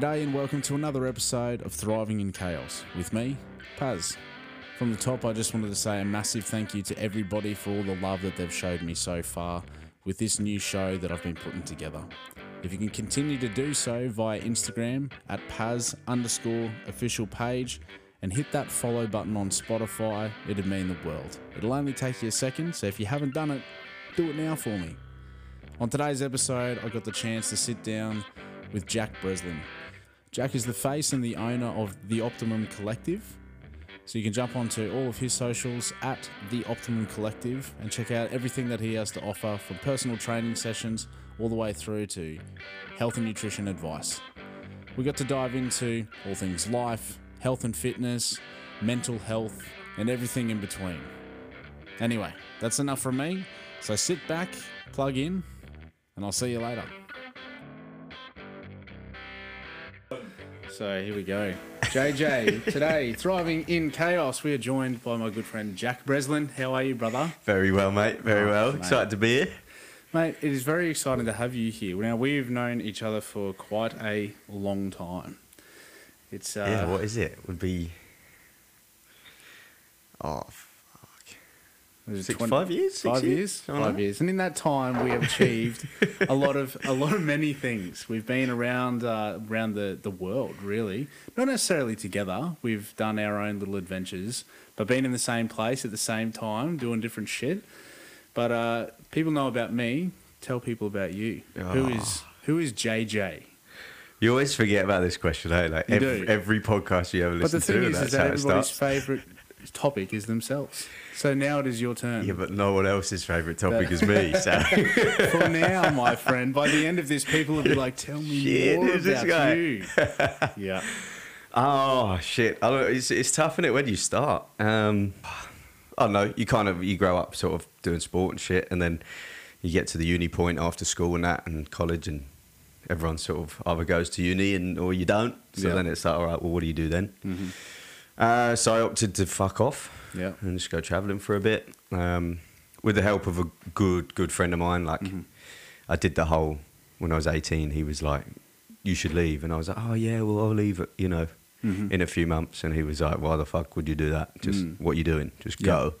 G'day and welcome to another episode of Thriving in Chaos with me, Paz. From the top, I just wanted to say a massive thank you to everybody for all the love that they've showed me so far with this new show that I've been putting together. If you can continue to do so via Instagram at Paz underscore official page and hit that follow button on Spotify, it'd mean the world. It'll only take you a second, so if you haven't done it, do it now for me. On today's episode, I got the chance to sit down with Jack Breslin. Jack is the face and the owner of The Optimum Collective. So you can jump onto all of his socials at The Optimum Collective and check out everything that he has to offer from personal training sessions all the way through to health and nutrition advice. We got to dive into all things life, health and fitness, mental health, and everything in between. Anyway, that's enough from me. So sit back, plug in, and I'll see you later. So here we go. JJ, today, thriving in chaos, we are joined by my good friend Jack Breslin. How are you, brother? Very well, mate. Very Oh, well. mate. Excited to be here. Mate, it is very exciting to have you here. Now, we've known each other for quite a long time. It's uh, yeah, what is it? Would be. Oh, it Six, 20 five years? Six Five years, Something five like years, and in that time we have achieved a lot of a lot of many things. We've been around uh, around the the world, really, not necessarily together. We've done our own little adventures, but been in the same place at the same time, doing different shit. But uh, people know about me. Tell people about you. Who Oh. is who is JJ? You always forget about this question, hey? Like You every, every podcast you ever listen to. But the thing to, is, that's is that how it everybody's starts. favourite topic is themselves. So now it is your turn. Yeah, but no one else's favourite topic is me. So For now, my friend, by the end of this, people will be like, "Tell me Shit, more who's this about guy?" you." yeah. Oh shit! I don't. It's, it's tough, is it? Where do you start? Um, I don't know. You kind of you grow up sort of doing sport and shit, and then you get to the uni point after school and that, and college, and everyone sort of either goes to uni and or you don't. So Yeah. then it's like, all right, well, what do you do then? Uh, so I opted to fuck off Yeah. and just go travelling for a bit. Um, with the help of a good good friend of mine, like I did the whole. When I was eighteen, he was like, "You should leave," and I was like, "Oh yeah, well I'll leave." You know, Mhm. in a few months, and he was like, "Why the fuck would you do that? Just Mm. what you doing? Just Yeah. go."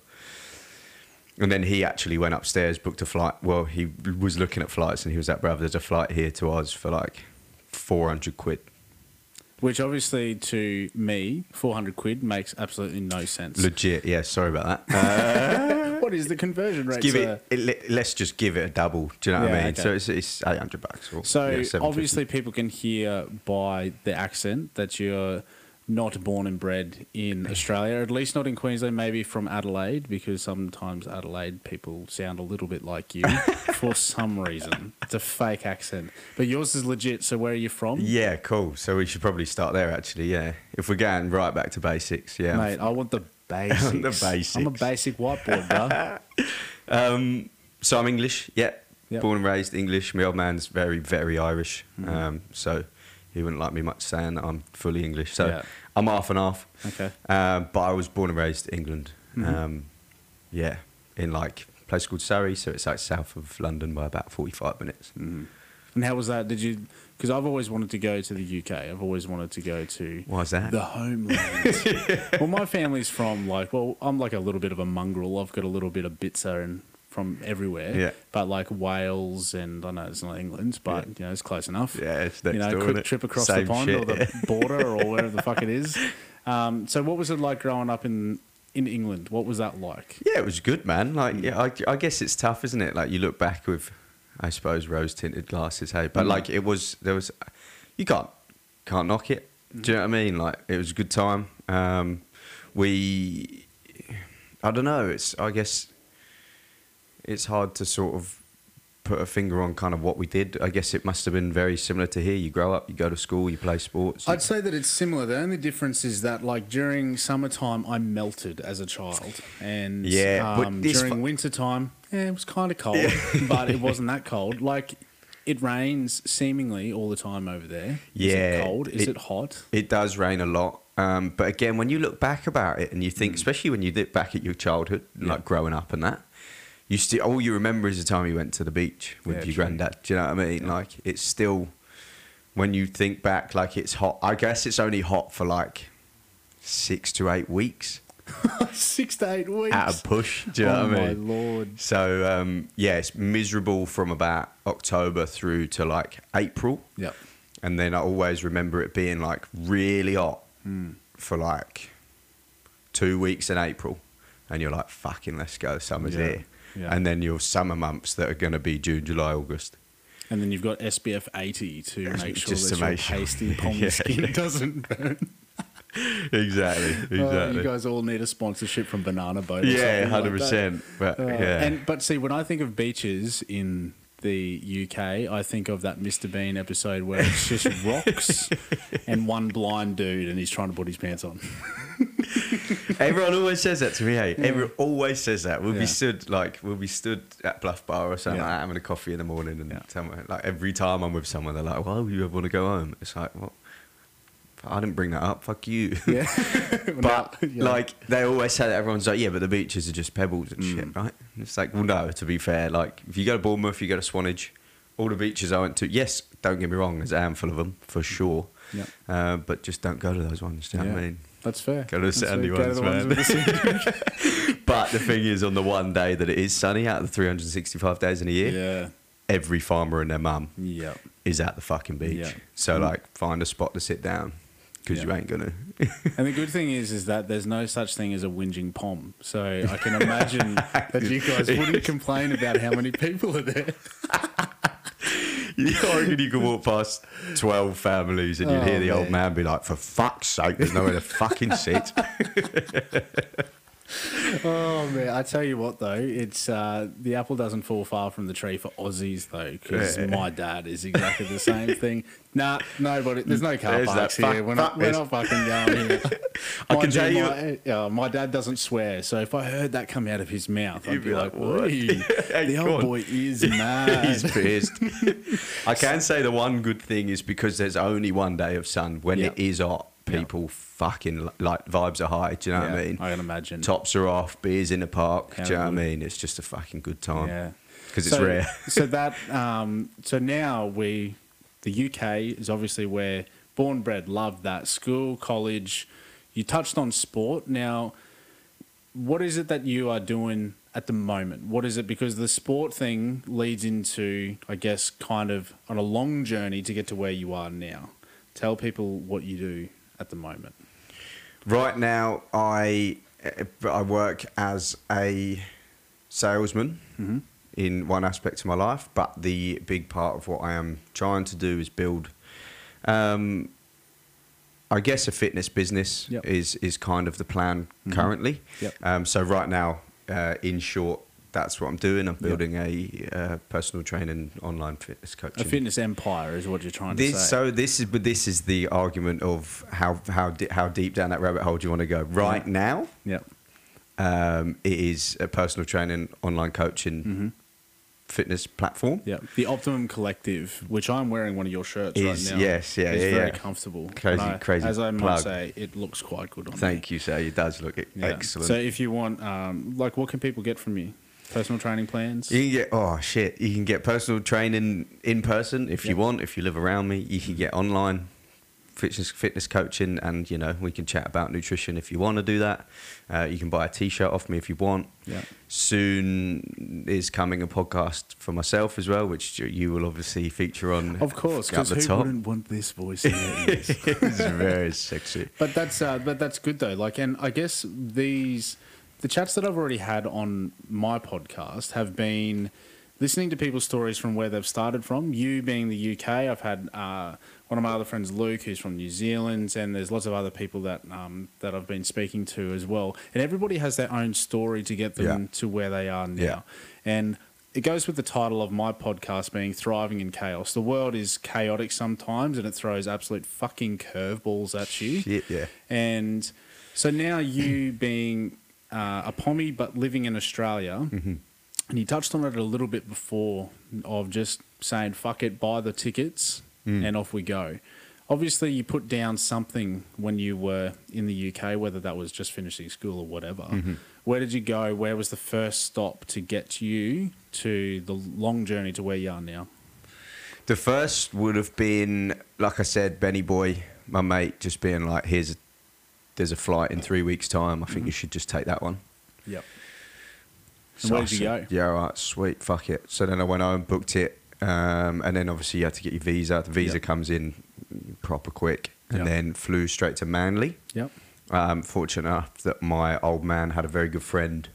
And then he actually went upstairs, booked a flight. Well, he was looking at flights, and he was like, "Brother, there's a flight here to Oz for like four hundred quid." Which obviously to me, 400 quid makes absolutely no sense. Legit, yeah. Sorry about that. Uh, what is the conversion rate? give it, it. let- Let's just give it a double. Do you know what I mean? okay. So it's, it's eight hundred bucks. Or, So yeah, obviously people can hear by the accent that you're not born and bred in Australia, at least not in Queensland, maybe from Adelaide, because sometimes Adelaide people sound a little bit like you for some reason. It's a fake accent. But yours is legit, so where are you from? Yeah, cool. So we should probably start there. Actually, yeah. If we're going right back to basics, yeah. Mate, I want the basics. The basics. I'm a basic whiteboard, bro. Um, so I'm English, yeah. Yep. Born and raised English. My old man's very, very Irish. Mhm. Um, so he wouldn't like me much saying that I'm fully English. So Yeah. I'm half and half. Okay. Um, but I was born and raised in England. Mhm. Um, yeah, in like a place called Surrey. So it's like south of London by about 45 minutes. Mm. And how was that? Did you? Because I've always wanted to go to the UK. I've always wanted to go to Why is that? the homeland. well, my family's from like, well, I'm like a little bit of a mongrel. I've got a little bit of bitzer and from everywhere. Yeah. But like Wales and I know it's not England, but Yeah. you know it's close enough. yeah, it's next you know, door, quick trip across Same the pond shit, or the yeah. border or wherever the fuck it is. Um, so, what was it like growing up in in England? What was that like? Yeah, it was good, man. Like, Mm. yeah, I, I guess it's tough, isn't it? Like, you look back with, I suppose, rose tinted glasses. Hey, but Mm. like, it was there was, you can't can't knock it. Do you know what I mean? Like, it was a good time. Um, we, I don't know. It's I guess, it's hard to sort of put a finger on kind of what we did. I guess it must have been very similar to here. You grow up, you go to school, you play sports. I'd say that it's similar. The only difference is that, like during summertime, I melted as a child, and Yeah, um, during fu- wintertime, yeah, it was kind of cold, but it wasn't that cold. Like it rains seemingly all the time over there. Yeah, it cold? Is it, it- hot? It does rain a lot. Um, but again, when you look back about it and you Mm. think, especially when you look back at your childhood, Yeah. like growing up and that, you still all you remember is the time you went to the beach with Yeah, your true. granddad. Do you know what I mean? Yeah. Like it's still when you think back, like it's hot. I guess it's only hot for like six to eight weeks Six to eight weeks. at a push. Do you oh know what I my mean? lord. So um, yeah, it's miserable from about October through to like April, Yep. and then I always remember it being like really hot Hmm. for like two weeks in April, and you're like, "Fucking, let's go, summer's Yeah, here." Yeah. And then your summer months that are going to be June, July, August. And then you've got SPF 80 to make sure Just that to your make sure. pasty Yeah, skin yeah. doesn't burn. exactly, exactly. Oh, you guys all need a sponsorship from Banana Boat. Yeah, hundred percent. But Uh, yeah, And but see, when I think of beaches in the UK, I think of that Mr. Bean episode where it's just rocks and one blind dude, and he's trying to put his pants on. everyone always says that to me. Hey, everyone always says that. We'll Yeah. be stood like we'll be stood at Bluff Bar or something Yeah. like that, having a coffee in the morning, and Yeah. someone like every time I'm with someone, they're like, "Why would you ever want to go home?" It's like, well, I didn't bring that up. Fuck you. Yeah, But know, like they always say that everyone's like, yeah, but the beaches are just pebbles and Mm. shit, right? And it's like, well, no. To be fair, like if you go to Bournemouth, you go to Swanage, all the beaches I went to. Yes, don't get me wrong, there's a handful of them for sure. Yeah. Uh, but just don't go to those ones. Do you know what I mean? that's fair. Go to the sandy. Ones, the man. with the But the thing is, on the one day that it is sunny out of the 365 days in a year, yeah, every farmer and their mum yeah. is at the fucking beach. Yeah. So Mm. like, find a spot to sit down because you ain't gonna. And the good thing is, is that there's no such thing as a whinging pom. So I can imagine that you guys wouldn't complain about how many people are there. You reckon you could walk past 12 families and you'd Oh, hear the old man. man be like, for fuck's sake, there's nowhere to fucking sit. Oh man, I tell you what though, it's uh, the apple doesn't fall far from the tree for Aussies though, because Yeah. my dad is exactly the same thing. Nah, nobody. There's no car There's parks that fuck- here. We're not. We're not fucking going here. I can tell you- my, uh, my dad doesn't swear, so if I heard that come out of his mouth, I'd be, like, like, "What?" Hey, the old boy is mad." He's pissed. I can say the one good thing is because there's only one day of sun when Yeah. it is hot, Yeah. people fucking like vibes are high. Do you know what I mean? I can imagine. Tops are off, beers in the park. How do you know what I mean? It's just a fucking good time. Yeah, because it's rare. so that um, so now we, the UK is obviously where born bred love that school, college. You touched on sport. Now, what is it that you are doing at the moment? What is it? Because the sport thing leads into, I guess, kind of on a long journey to get to where you are now. Tell people what you do at the moment. Right now, I I work as a salesman Mm-hmm. in one aspect of my life, but the big part of what I am trying to do is build, um, I guess, a fitness business Yep. is is kind of the plan Mhm. currently. Yep. Um, so right now, uh, in short, that's what I'm doing. I'm Yep. building a uh, personal training online fitness coaching. A fitness empire is what you're trying to This, say. so this is but this is the argument of how how how deep down that rabbit hole do you want to go? Right Yeah. now, yep. um, it is a personal training, online coaching, Mm-hmm. fitness platform. Yeah, the Optimum Collective, which I'm wearing one of your shirts Is- right now. yes, yeah, is yeah, very yeah. comfortable. Crazy- I- crazy As I might say, it looks quite good on Thank you, sir. It does look Yeah. excellent. So if you want, um, like, what can people get from you? Personal training plans. you can get oh shit. You can get personal training in person if you want. If you live around me, you can get online fitness fitness coaching, and you know we can chat about nutrition if you want to do that. Uh, you can buy a t-shirt off me if you want. Yeah. soon is coming a podcast for myself as well, which you- will obviously feature on. Of course, because who top. wouldn't want this voice it's very sexy. But that's uh, but that's good though. Like, and I guess these the chats that I've already had on my podcast have been listening to people's stories from where they've started from. You being the UK, I've had uh, one of my other friends, Luke, who's from New Zealand, and there's lots of other people that um, that I've been speaking to as well. And everybody has their own story to get them Yeah. to where they are now. Yeah. And it goes with the title of my podcast being Thriving in Chaos. The world is chaotic sometimes and it throws absolute fucking curveballs at you. Shit, yeah. And so now you being uh, a pommy but living in Australia, Mm-hmm. and he touched on it a little bit before of just saying, fuck it, buy the tickets Mm. and off we go. Obviously, you put down something when you were in the UK, whether that was just finishing school or whatever. Mm-hmm. Where did you go? Where was the first stop to get you to the long journey to where you are now? The first would have been, like I said, Benny Boy, my mate, just being like, "Here's, a, there's a flight in three weeks' time. I think you should just take that one." Yep. So And where did you go? Yeah, all right, sweet, fuck it. So then I went home, booked it, um, and then obviously you had to get your visa. The visa Yep. comes in proper quick, and Yep. then flew straight to Manly. Yep. Um, fortunate enough that my old man had a very good friend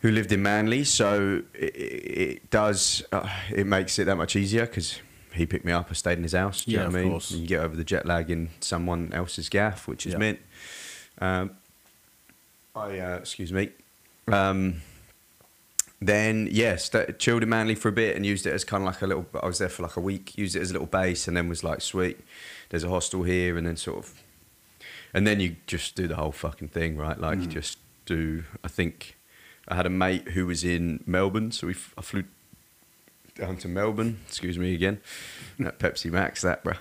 who lived in Manly, so it, it does uh, it makes it that much easier because he picked me up. I stayed in his house. Do you Yeah, know what of I mean? course. You can get over the jet lag in someone else's gaff, which is Yeah. mint. Um, I uh, excuse me. Um, then yes, yeah, chilled in Manly for a bit and used it as kind of like a little. I was there for like a week. Used it as a little base, and then was like, sweet. There's a hostel here, and then sort of, and then you just do the whole fucking thing, right? Like you Mm. just do. I think I had a mate who was in Melbourne, so we f- I flew down to Melbourne. Excuse me again. That Pepsi Max, that bro.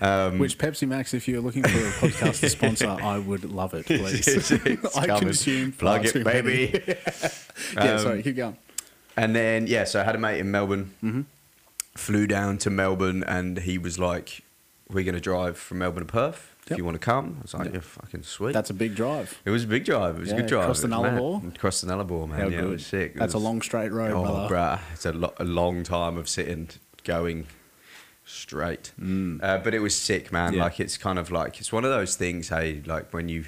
Um, Which Pepsi Max, if you're looking for a podcast to sponsor, I would love it, please. It's- it's I coming. consume plug it, baby. yeah, Um, sorry, keep going. And then yeah, so I had a mate in Melbourne. Mm-hmm. Flew down to Melbourne, and he was like, "We're gonna drive from Melbourne to Perth. If Yep. you want to come." I was like, Yep. "Yeah, fucking sweet." That's a big drive. it was a big drive. It was a good drive. across the was. Nullarbor? Across the Nullarbor, man. How yeah, good. it was sick. It That's a long straight road, Oh, brother. bruh, it's a, lo- a long time of sitting, going straight. Mm. Uh, but it was sick, man. Yeah. Like it's kind of like it's one of those things. Hey, like when you,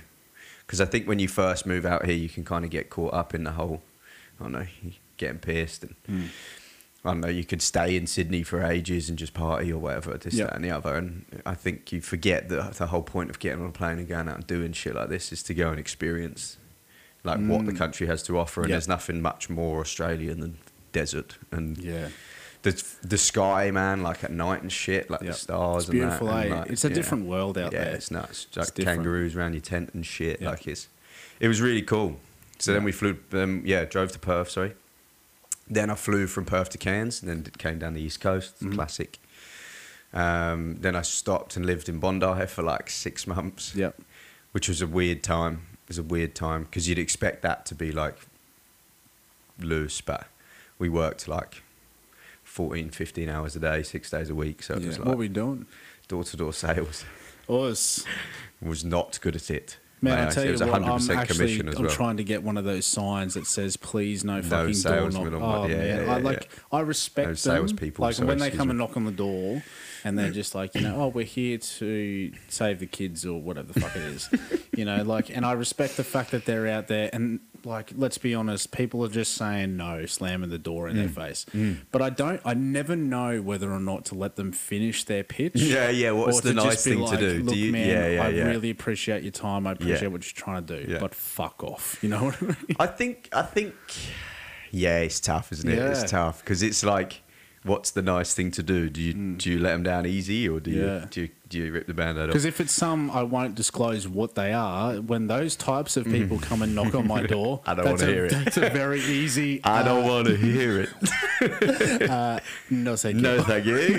because I think when you first move out here, you can kind of get caught up in the whole, I don't know, getting pissed and. Mm. I don't know, you could stay in Sydney for ages and just party or whatever, this, Yeah. that, and the other. And I think you forget that the whole point of getting on a plane and going out and doing shit like this is to go and experience like what the Mm. country has to offer. And Yeah. there's nothing much more Australian than desert and Yeah. the the sky, man, like at night and shit, like Yeah. the stars. It's beautiful, and that, and eh? like, It's a yeah. different world out yeah, there. it's nuts. It's Like different. kangaroos around your tent and shit. Yeah. Like it's, it was really cool. So then we flew, um, yeah, drove to Perth. Sorry. Then I flew from Perth to Cairns, and then came down the east coast. Mhm. Classic. Um, then I stopped and lived in Bondi for like six months, Yep. which was a weird time. It was a weird time because you'd expect that to be like loose, but we worked like 14, 15 hours a day, six days a week. So it Yeah. was what like we doing? door to door sales. Us. Was not good at it. Man, I tell you what, I'm actually I'm well. trying to get one of those signs that says "Please, no fucking door salesman knock." Oh yeah, man, yeah, I yeah, like I respect No them. salespeople, Like sorry, when they come me. and knock on the door, and they're just like, you know, oh, we're here to save the kids or whatever the fuck it is, you know, like, and I respect the fact that they're out there and like, let's be honest, people are just saying no, slamming the door in their Mm. face, but I don't, I never know whether or not to let them finish their pitch. Yeah, yeah, what's the just nice thing to like, do? Do Look, you- man, yeah, yeah, I yeah. really appreciate your time. I appreciate Yeah. what you're trying to do, Yeah. but fuck off. You know what I mean? I think, I think, yeah, it's tough, isn't it? It's tough because it's like, what's the nice thing to do? Do you do you let them down easy or do you Mm. Do you, do you rip the band-aid Because if it's some, I won't disclose what they are. When those types of people come and knock on my door, Mm. I don't wanna hear it. That's a very easy. I don't uh, want to hear it. Uh, no, thank you. no, thank you.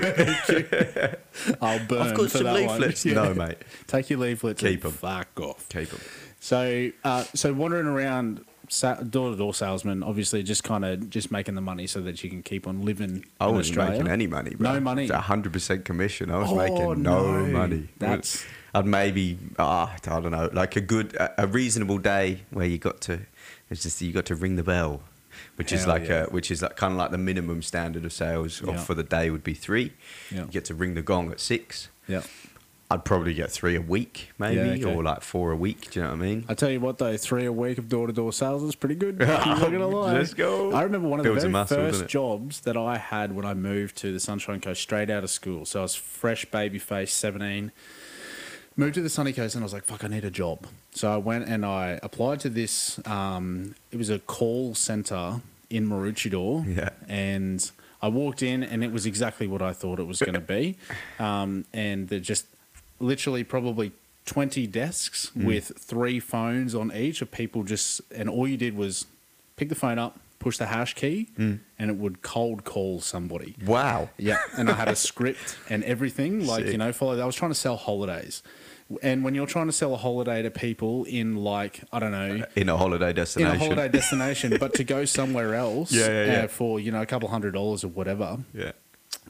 I'll burn. I've got for some that one. leaflets. Yeah. No, mate. Take your leaflets. Keep and 'em. Fuck off. Keep them. So, uh, so wandering around, door to door salesman, obviously just kind of just making the money so that you can keep on living. I in wasn't Australia. making any money, bro. No money. It's hundred percent commission. I was Oh, making no, no. money. That's- I'd maybe ah, I don't know, like a good, a, reasonable day where you got to, it's just you got to ring the bell, which is like yeah. a, which is like kind of like the minimum standard of sales Yeah. for the day would be three. Yeah. You get to ring the gong at six. Yeah. I'd probably get three a week, maybe, Yeah, okay. or like four a week. Do you know what I mean? I tell you what, though, three a week of door to door sales is pretty good. I'm not gonna lie. Let's go. I remember one of Builds the very muscle, first jobs that I had when I moved to the Sunshine Coast straight out of school. So I was fresh baby face, 17. Moved to the sunny coast and I was like, fuck, I need a job. So I went and I applied to this. Um, it was a call center in Maroochydore. Yeah. And I walked in and it was exactly what I thought it was going to be. Um, and they're just literally probably 20 desks Hmm. with three phones on each of people just, and all you did was pick the phone up, push the hash key, Hmm. and it would cold call somebody. Wow. Yeah, and I had a script and everything. Like Sick. you know, follow. I was trying to sell holidays, and when you're trying to sell a holiday to people in like I don't know. In a holiday destination, In a holiday destination, but to go somewhere else Yeah, yeah, yeah. Uh, for you know a couple hundred dollars or whatever, Yeah.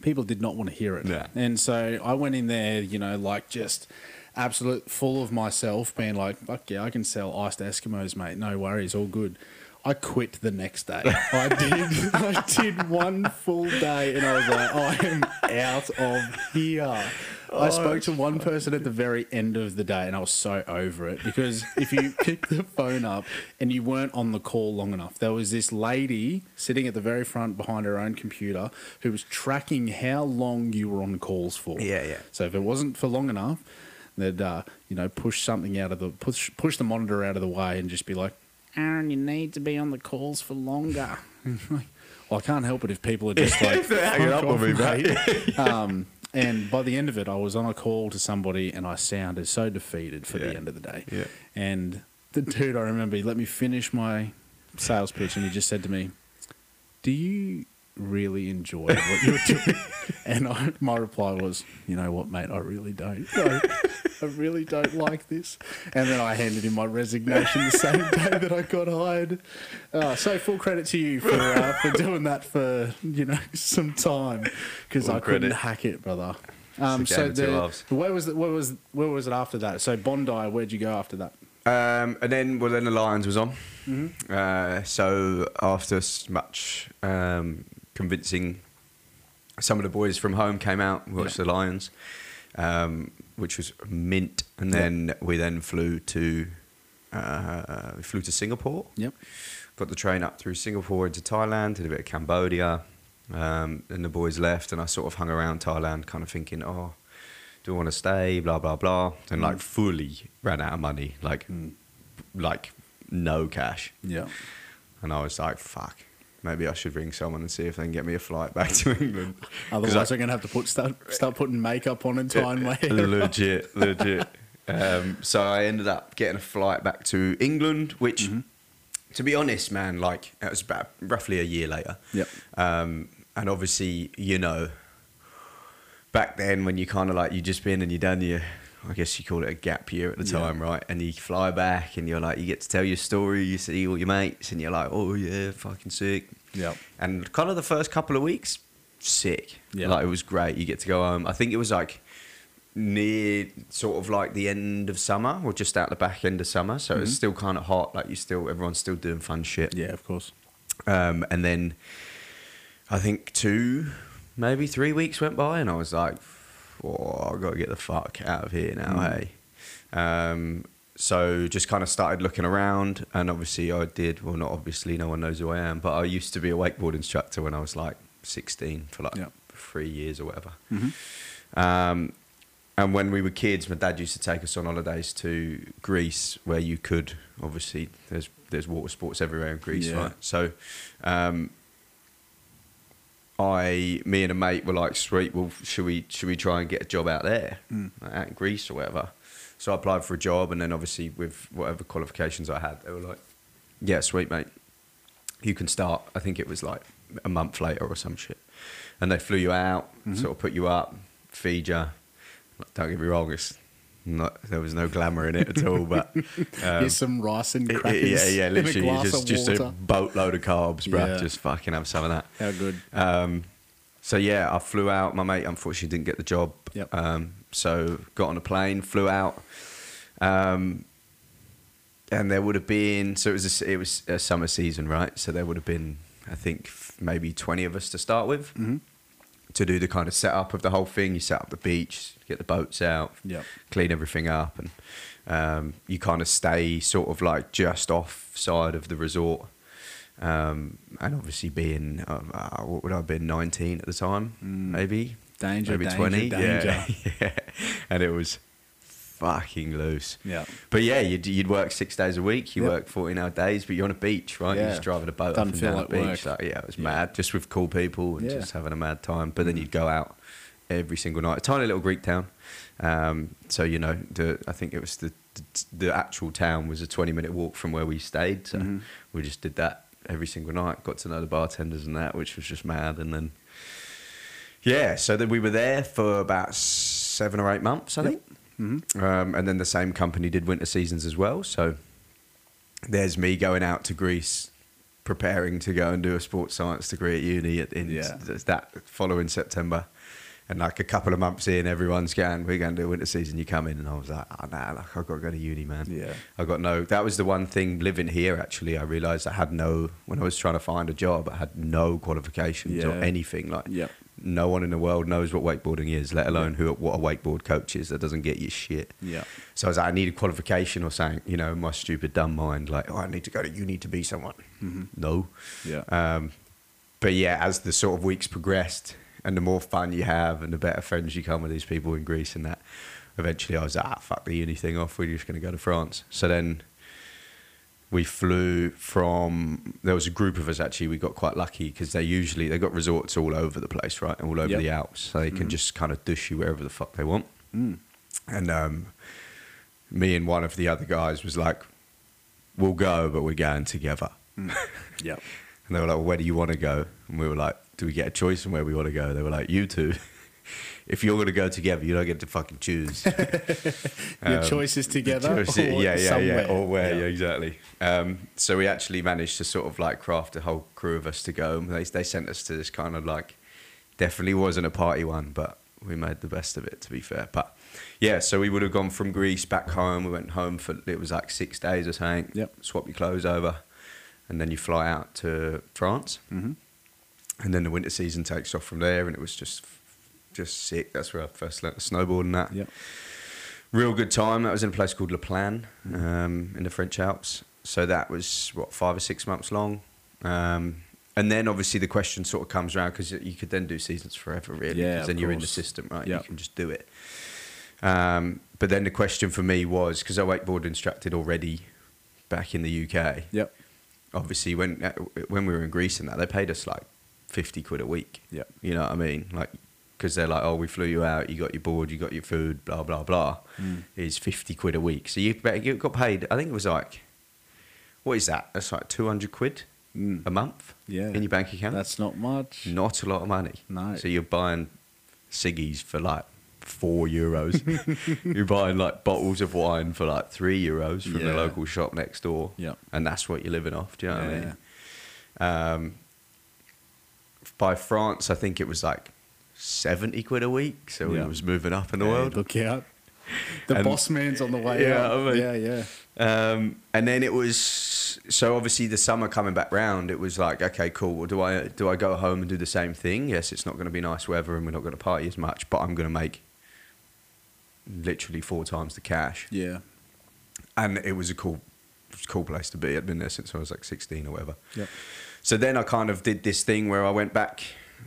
People did not want to hear it. Yeah. And so I went in there, you know, like just absolute full of myself, being like, fuck yeah, I can sell iced Eskimos, mate. No worries, all good. I quit the next day. I did. I did one full day, and I was like, I am out of here. I spoke to one person at the very end of the day, and I was so over it because if you pick the phone up and you weren't on the call long enough, there was this lady sitting at the very front behind her own computer who was tracking how long you were on calls for. Yeah, yeah. So if it wasn't for long enough, they'd uh, you know push something out of the push push the monitor out of the way and just be like, Aaron, you need to be on the calls for longer. well, I can't help it if people are just like, Hang it "Fuck up on me, mate." mate." um, and by the end of it, I was on a call to somebody and I sounded so defeated for Yeah. the end of the day. Yeah. And the dude, I remember, he let me finish my sales pitch and he just said to me, Do you really enjoy what you're doing? and I, my reply was, You know what, mate, I really don't. I really don't like this. And then I handed in my resignation the same day that I got hired. Uh, so full credit to you for uh, for doing that for you know some time because Full I couldn't hack it, brother. Um, so game of two the, where was the, where was where was it after that? So Bondi, where'd you go after that? Um, and then, well, then the Lions was on. Mm-hmm. Uh, so after much um, convincing, some of the boys from home came out, watched Yeah. the Lions, um, which was mint. And then we then flew to uh, we flew to Singapore. Yep. Got the train up through Singapore into Thailand, did a bit of Cambodia. Um, then the boys left, and I sort of hung around Thailand, kind of thinking, oh, do I want to stay? Blah blah blah. And like fully ran out of money, like like no cash. Yeah. And I was like, fuck. Maybe I should ring someone and see if they can get me a flight back to England. Otherwise, I- I'm gonna have to put start start putting makeup on and tying my hair. legit, legit. Um, so I ended up getting a flight back to England, which, Mm-hmm. to be honest, man, like it was about roughly a year later. Yep. Um, and obviously, you know, back then when you kind of like you just been and you done your, I guess you call it a gap year at the Yeah. time, right? And you fly back and you're like, you get to tell your story, you see all your mates, and you're like, oh yeah, fucking sick. Yeah. And kind of the first couple of weeks, sick. Yeah. Like it was great. You get to go home. I think it was like near sort of like the end of summer or just out the back end of summer. So it's still kind of hot. Like you still, everyone's still doing fun shit. Yeah, of course. Um, and then I think two, maybe three weeks went by, and I was like, "Oh, I got to get the fuck out of here now." Hey. Um, so just kind of started looking around, and obviously I did. Well, not obviously, no one knows who I am, but I used to be a wakeboard instructor when I was like 16 for like Yeah. three years or whatever. Mm-hmm. Um, and when we were kids, my dad used to take us on holidays to Greece, where you could obviously there's there's water sports everywhere in Greece, Yeah. right? So, um, I, me and a mate were like, "Sweet, well, should we should we try and get a job out there, Mm. like, out in Greece or whatever?" So I applied for a job, and then obviously with whatever qualifications I had, they were like, "Yeah, sweet, mate, you can start." I think it was like a month later or some shit, and they flew you out, Mhm. sort of put you up, feed you. Don't get me wrong, it's not, there was no glamour in it at all, but um, Here's some rice and it- it- crackers. yeah, yeah, literally, just just a boatload of carbs, bro. Yeah. Just fucking have some of that. How good. Um, so yeah, I flew out. My mate unfortunately didn't get the job. Yep. Um, so got on a plane, flew out, um, and there would have been. So it was a, it was a summer season, right? So there would have been, I think, f- maybe twenty of us to start with hmm to do the kind of setup of the whole thing. You set up the beach, get the boats out, Yep. clean everything up, and um, you kind of stay sort of like just off side of the resort. Um, and obviously, being um, uh, what would I have been nineteen at the time, Mm. maybe Danger, maybe danger, twenty, danger. Yeah. yeah, and it was fucking loose. Yeah. But yeah, you'd, you'd work six days a week. You Yep. work fourteen hour days, but you're on a beach, right? Yeah. You're just driving a boat Doesn't up and down like the beach. work. Like, yeah, it was Yeah. mad, just with cool people and Yeah. just having a mad time. But then Mm. you'd go out every single night. A tiny little Greek town. Um, so you know, the I think it was the the, the actual town was a twenty minute walk from where we stayed. So Mhm. we just did that every single night. Got to know the bartenders and that, which was just mad. And then yeah, so then we were there for about seven or eight months, I Yep. think. Hmm Um, and then the same company did winter seasons as well. So there's me going out to Greece preparing to go and do a sports science degree at uni at, in Yeah. that following September. And like a couple of months in, everyone's going, "We're going to do winter season." You come in, and I was like, "Oh nah, like I've got to go to uni, man." Yeah. I got no. That was the one thing living here. Actually, I realised I had no. When I was trying to find a job, I had no qualifications or anything. Like, Yep. No one in the world knows what wakeboarding is, let alone who what a wakeboard coach is. That doesn't get you shit. Yeah. So I was like, I need a qualification or something. You know, my stupid dumb mind, like, oh, I need to go to uni to be someone. No. Yeah. Um, but yeah, as the sort of weeks progressed, and the more fun you have, and the better friends you come with these people in Greece, and that, eventually I was like, ah, fuck the uni thing off. We're just going to go to France. So then we flew from. There was a group of us actually. We got quite lucky because they usually they got resorts all over the place, right, and all over Yep. the Alps, so they can just kind of douche you wherever the fuck they want. Mm. And um, me and one of the other guys was like, "We'll go, but we're going together." Yeah. And they were like, well, where do you want to go? And we were like, do we get a choice on where we want to go? They were like, you two. If you're going to go together, you don't get to fucking choose. Your Um, choices together. Yeah, yeah, somewhere. yeah. Or where, yeah, Yeah. exactly. Um, so we actually managed to sort of like craft a whole crew of us to go. They, they sent us to this kind of like, definitely wasn't a party one, but we made the best of it, to be fair. But yeah, so we would have gone from Greece back home. We went home for, it was like six days or something. Yep. Swap your clothes over. And then you fly out to France Mm-hmm. and then the winter season takes off from there, and it was just just sick. That's where I first learned to snowboard and that. Yep. Real good time. That was in a place called La Plagne um, in the French Alps. So that was what five or six months long. Um, and then obviously the question sort of comes around because you could then do seasons forever, really. Yeah. Because then you're in the system, right? Yep. You can just do it. Um, but then the question for me was because I wakeboard instructed already back in the UK Yep. obviously when uh, when we were in Greece and that they paid us like fifty quid a week. Yep. You know what I mean? Like because they're like, oh, we flew you out, you got your board, you got your food, blah blah blah. Mm. Is fifty quid a week. So you you got paid. I think it was like, what is that? That's like two hundred quid Mm. a month. Yeah. In your bank account. That's not much. not a lot of money. No. So you're buying ciggies for like four euros. you're buying like bottles of wine for like three euros from the local shop next door. Yep. And that's what you're living off. Do you know what I mean? Um, by France, I think it was like 70 quid a week. So Yeah. it was moving up in the Hey, world. Look out. The And- boss man's on the way Yeah, out. I mean- yeah, yeah. Um, and then it was so obviously the summer coming back round. It was like, okay, cool. Well, do I do I go home and do the same thing? Yes, it's not going to be nice weather and we're not going to party as much, but I'm going to make literally four times the cash. Yeah. And it was a cool, it was a cool place to be. I'd been there since I was like 16 or whatever. Yep. So then I kind of did this thing where I went back,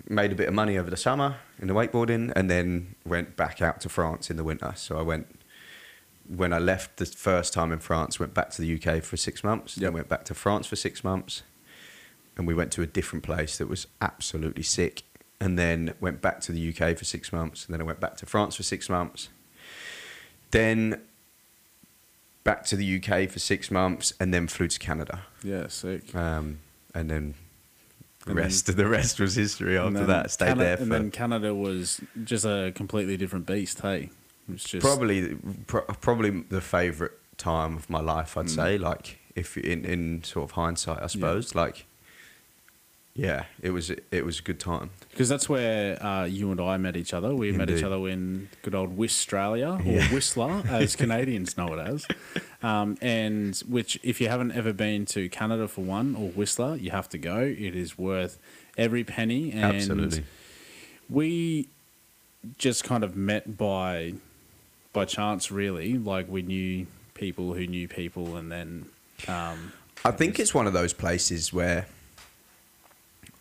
made a bit of money over the summer in the wakeboarding, and then went back out to France in the winter. So I went when I left the first time in France, went back to the UK for six months, then went back to France for six months, and we went to a different place that was absolutely sick, and then went back to the UK for six months, and then I went back to France for six months, then back to the UK for six months, and then flew to Canada. Yeah, sick. Um, and then the And then- rest the rest was history after then that. Stayed Cana- there And then Canada was just a completely different beast, hey? It was just probably pro- probably the favourite time of my life. I'd Mm. say, like if in in sort of hindsight, I suppose, like yeah, it was it was a good time. Because that's where uh, you and I met each other. We met each other in good old Australia, or Yeah. Whistler, as Canadians know it as. Um, and which, if you haven't ever been to Canada for one, or Whistler, you have to go. It is worth every penny. And Absolutely. We just kind of met by by chance, really. Like we knew people who knew people, and then um, I think it's one of those places where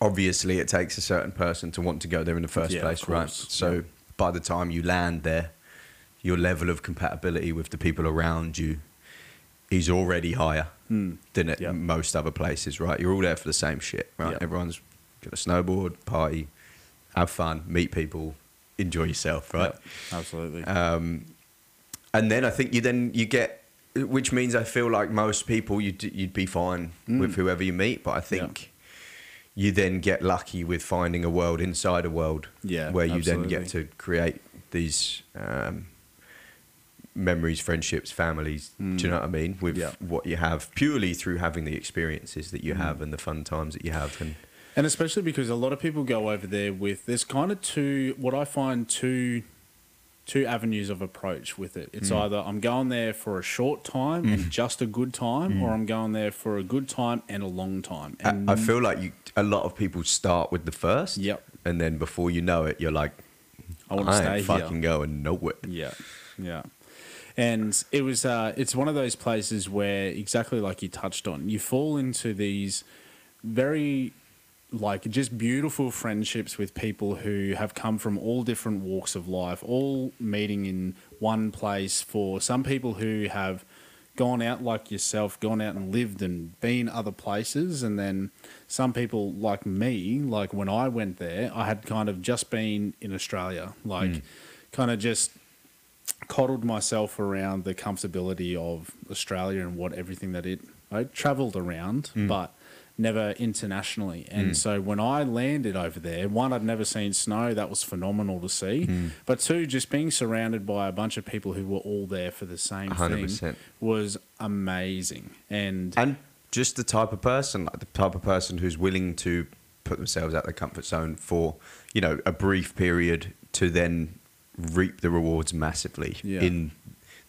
obviously it takes a certain person to want to go there in the first Yeah, place, right? So Yeah. by the time you land there, your level of compatibility with the people around you is already higher Hmm. than at most other places, right? You're all there for the same shit, right? Yeah. Everyone's gonna snowboard, party, have fun, meet people, enjoy yourself, right? absolutely. Um, and then I think you then you get, which means I feel like most people you'd you'd be fine Mm. with whoever you meet, but I think you then get lucky with finding a world inside a world, Yeah, where you then get to create these um, memories, friendships, families. Do you know what I mean? With Yeah. what you have purely through having the experiences that you have and the fun times that you have. And And especially because a lot of people go over there with there's kind of two what I find two two avenues of approach with it. It's hmm. either I'm going there for a short time and hmm. just a good time, hmm. or I'm going there for a good time and a long time. I- And I feel like you, a lot of people start with the first. Yep. And then before you know it, you're like, I want to I stay ain't here. fucking going nowhere. Yeah, yeah. And it was uh, it's one of those places where exactly like you touched on, you fall into these very like just beautiful friendships with people who have come from all different walks of life, all meeting in one place. For some people who have gone out like yourself, gone out and lived and been other places, and then some people like me, like when I went there, I had kind of just been in Australia, like hmm. kind of just coddled myself around the comfortability of Australia and what everything that it I travelled around, hmm. but never internationally. And mm. so when I landed over there, one I'd never seen snow, that was phenomenal to see. Mm. But two, just being surrounded by a bunch of people who were all there for the same thing 100%. was amazing. And, And just the type of person, like the type of person who's willing to put themselves out of their comfort zone for, you know, a brief period to then reap the rewards massively Yeah. in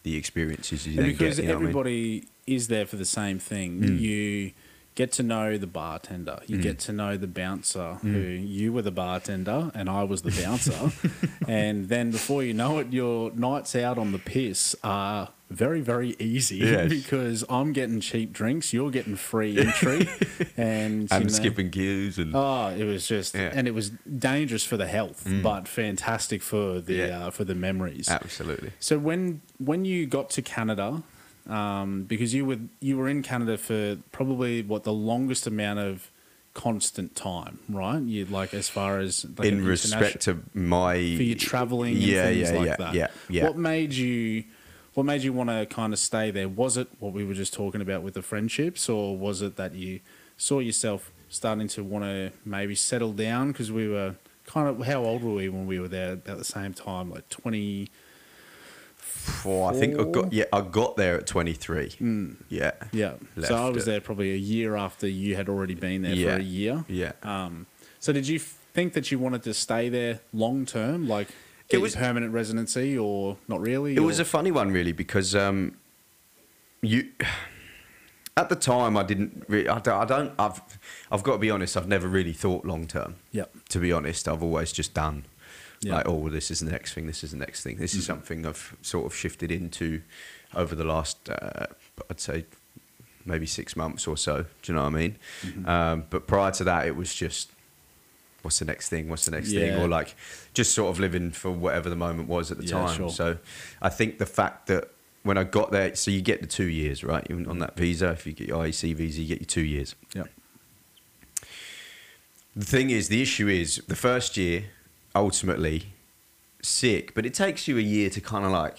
the experiences you And then because get. You know what I mean? everybody is there for the same thing, mm. you get to know the bartender. You get mm. to know the bouncer, mm. who you were the bartender and I was the bouncer. and then before you know it, your nights out on the piss are very, very easy Yes. because I'm getting cheap drinks, you're getting free entry, and and know- skipping queues and Oh, it was just, Yeah. and it was dangerous for the health, mm. but fantastic for the Yeah. uh, for the memories. absolutely. So when when you got to Canada, um, because you were you were in Canada for probably what the longest amount of constant time, right? You like as far as like in respect to my for your traveling and yeah, things yeah, like yeah, that. yeah, yeah. What made you what made you want to kind of stay there? Was it what we were just talking about with the friendships, or was it that you saw yourself starting to want to maybe settle down because we were kind of how old were we when we were there about the same time, like twenty. Four, I think I got yeah, I got there at 23. Mm. Yeah. Yeah. so I was it. there probably a year after you had already been there Yeah. for a year. Yeah. Um, so did you think that you wanted to stay there long term, like It was- permanent residency, or not really? It was a funny one, really, because um, you. At the time, I didn't. Re- I, don't, I don't. I've. I've got to be honest. I've never really thought long term. Yep. To be honest, I've always just done. Yeah. Like, oh, well, this is the next thing. This is the next thing. This is Mm-hmm. something I've sort of shifted into over the last. Uh, I'd say maybe six months or so. Do you know what I mean? Mm-hmm. Um, but prior to that, it was just. What's the next thing? What's the next thing? Or like, just sort of living for whatever the moment was at the Yeah, time. sure. So, I think the fact that when I got there, so you get the two years, right? Even on that visa, if you get your IEC visa, you get your two years. Yep. The thing is, the issue is the first year, ultimately, sick, but it takes you a year to kind of like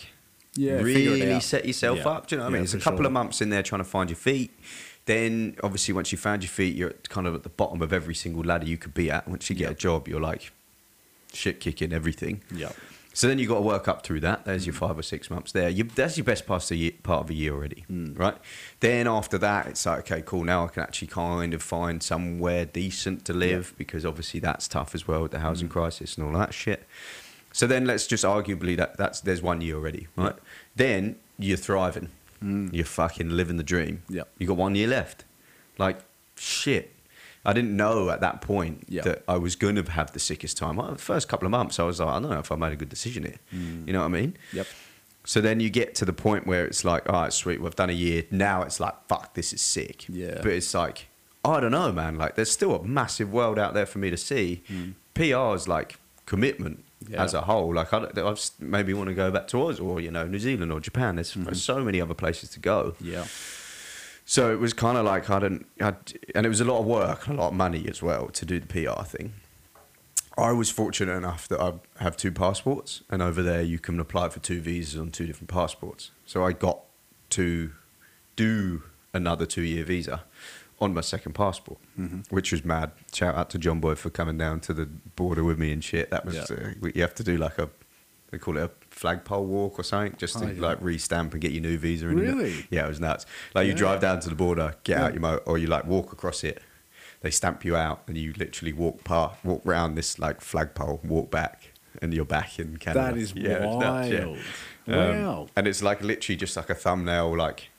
Yeah, really set yourself Yeah. up. Do you know what I mean? It's a couple sure. of months in there trying to find your feet. Then, obviously, once you found your feet, you're kind of at the bottom of every single ladder you could be at. Once you get Yeah. a job, you're like shit kicking everything. Yep. So then you've got to work up through that. There's your five or six months there. You, that's your best part of the year, part of the year already, Mm. right? Then after that, it's like okay, cool. Now I can actually kind of find somewhere decent to live because obviously that's tough as well with the Mm. housing crisis and all that shit. So then let's just arguably that that's there's one year already, right? Then you're thriving. Mm. You're fucking living the dream. Yep. You got one year left. Like shit. I didn't know at that point Yeah. that I was going to have the sickest time. The first couple of months, I was like, I don't know if I made a good decision here. Mm. You know what I mean? Yep. So then you get to the point where it's like, all right, sweet, we've done a year. Now it's like, fuck, this is sick. Yeah. But it's like, I don't know, man. Like, there's still a massive world out there for me to see. PR is like commitment Mm. Yeah. as a whole. Like, I, I maybe want to go back to Oz or, you know, New Zealand or Japan. There's, Mm-hmm. there's so many other places to go. Yeah. So it was kind of like I didn't, i and it was a lot of work and a lot of money as well to do the PR thing. I was fortunate enough that I have two passports, and over there you can apply for two visas on two different passports. So I got to do another two-year visa on my second passport, which was mad. Shout out to John Boy for coming down to the border with me and shit. That was Yeah. uh, you have to do like a they call it a flagpole walk or something, just to Oh, yeah. like re-stamp and get your new visa. And Really? Yeah, it was nuts. Like you drive down to the border, get Yeah. out your motor, or you like walk across it. They stamp you out, and you literally walk past, walk round this like flagpole, walk back, and you're back in Canada. That is Yeah, it's nuts, yeah. wild. Um, wow. and it's like literally just like a thumbnail. Like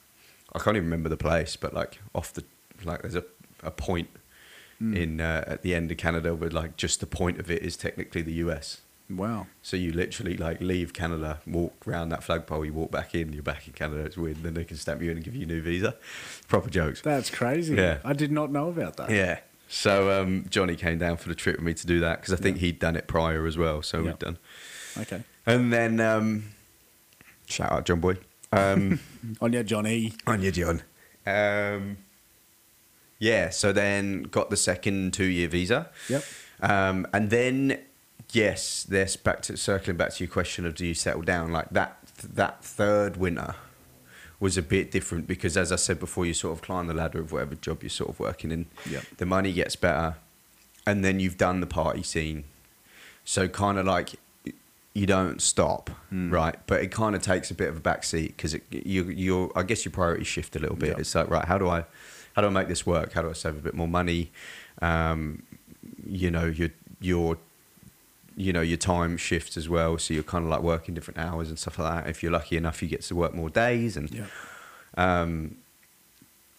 I can't even remember the place, but like off the like there's a a point Hmm. in uh, at the end of Canada where like just the point of it is technically the US. Wow. So you literally like leave Canada, walk round that flagpole, you walk back in, you're back in Canada. It's weird. Then they can stamp you in and give you a new visa. Proper jokes. That's crazy. Yeah. I did not know about that. Yeah. So um, Johnny came down for the trip with me to do that because I think he'd done it prior as well. So Yeah. we'd done. Okay. And then um, shout out John Boy. Um, On your Johnny. On your John. Um, yeah, so then got the second two year visa. Yep. Um, and then, yes, this back to circling back to your question of do you settle down? Like that, that third winter was a bit different because, as I said before, you sort of climb the ladder of whatever job you're sort of working in. Yep. The money gets better, and then you've done the party scene. So, kind of like you don't stop, Hmm. right? But it kind of takes a bit of a backseat because you, you're, I guess your priorities shift a little bit. Yep. It's like, right, how do I, how do I make this work? How do I save a bit more money? Um, you know, your, your, you know, your time shifts as well. So you're kind of like working different hours and stuff like that. If you're lucky enough, you get to work more days and, Yeah. um,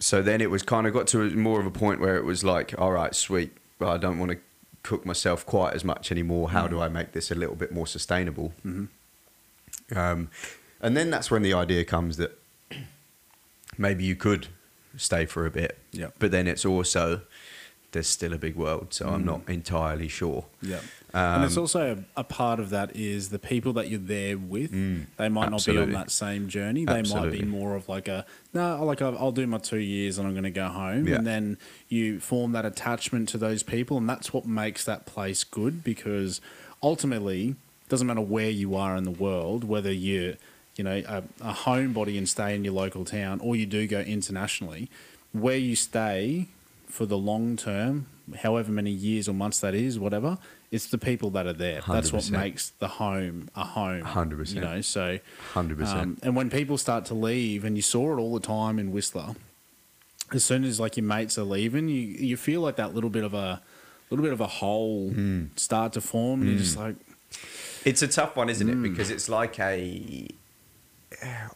so then it was kind of got to a, more of a point where it was like, all right, sweet, but I don't want to cook myself quite as much anymore. How do I make this a little bit more sustainable? Um, and then that's when the idea comes that maybe you could stay for a bit. Yep. But then it's also there's still a big world, so I'm Mm. not entirely sure. Yeah. And it's Um, also a, a part of that is the people that you're there with. Mm, they might not be on that same journey. They might be more of like a no, like I'll, I'll do my two years and I'm going to go home. Yeah. And then you form that attachment to those people, and that's what makes that place good because ultimately, it doesn't matter where you are in the world, whether you're you know a, a homebody and stay in your local town, or you do go internationally, where you stay for the long term, however many years or months that is, whatever, it's the people that are there. That's what makes the home a home. 100%. You know, so 100%. um, and when people start to leave, and you saw it all the time in Whistler, as soon as like your mates are leaving, you you feel like that little bit of a little bit of a hole start to form, and you're just like, It's a tough one, isn't Mm. it? Because it's like a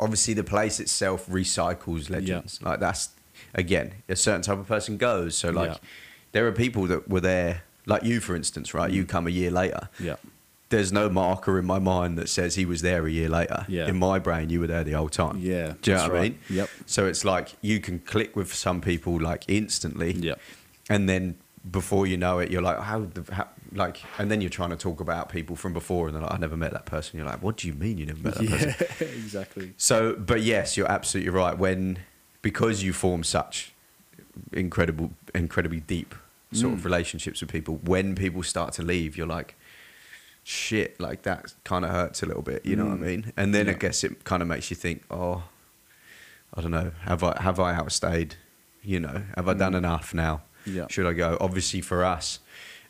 obviously the place itself recycles legends. Like that's again a certain type of person goes. So like there are people that were there, like you for instance, right? You mm. come a year later. yeah, There's no marker in my mind that says he was there a year later. Yeah. In my brain, you were there the whole time. Yeah, Do you know what I right. mean? Yep. So it's like you can click with some people like instantly. Yep. And then before you know it, you're like, how, the, how like, and then you're trying to talk about people from before, and they're like, I never met that person. You're like, what do you mean you never met that person? yeah, exactly. So, but yes, you're absolutely right. When because you form such incredible, incredibly deep sort Mm. of relationships with people, when people start to leave, you're like, shit, like that kind of hurts a little bit. You know what I Mm. mean? And then I guess it kind of makes you think, oh, I don't know, have I have I outstayed? You know, have I done Mm. enough now? Yeah. Should I go? Obviously, for us.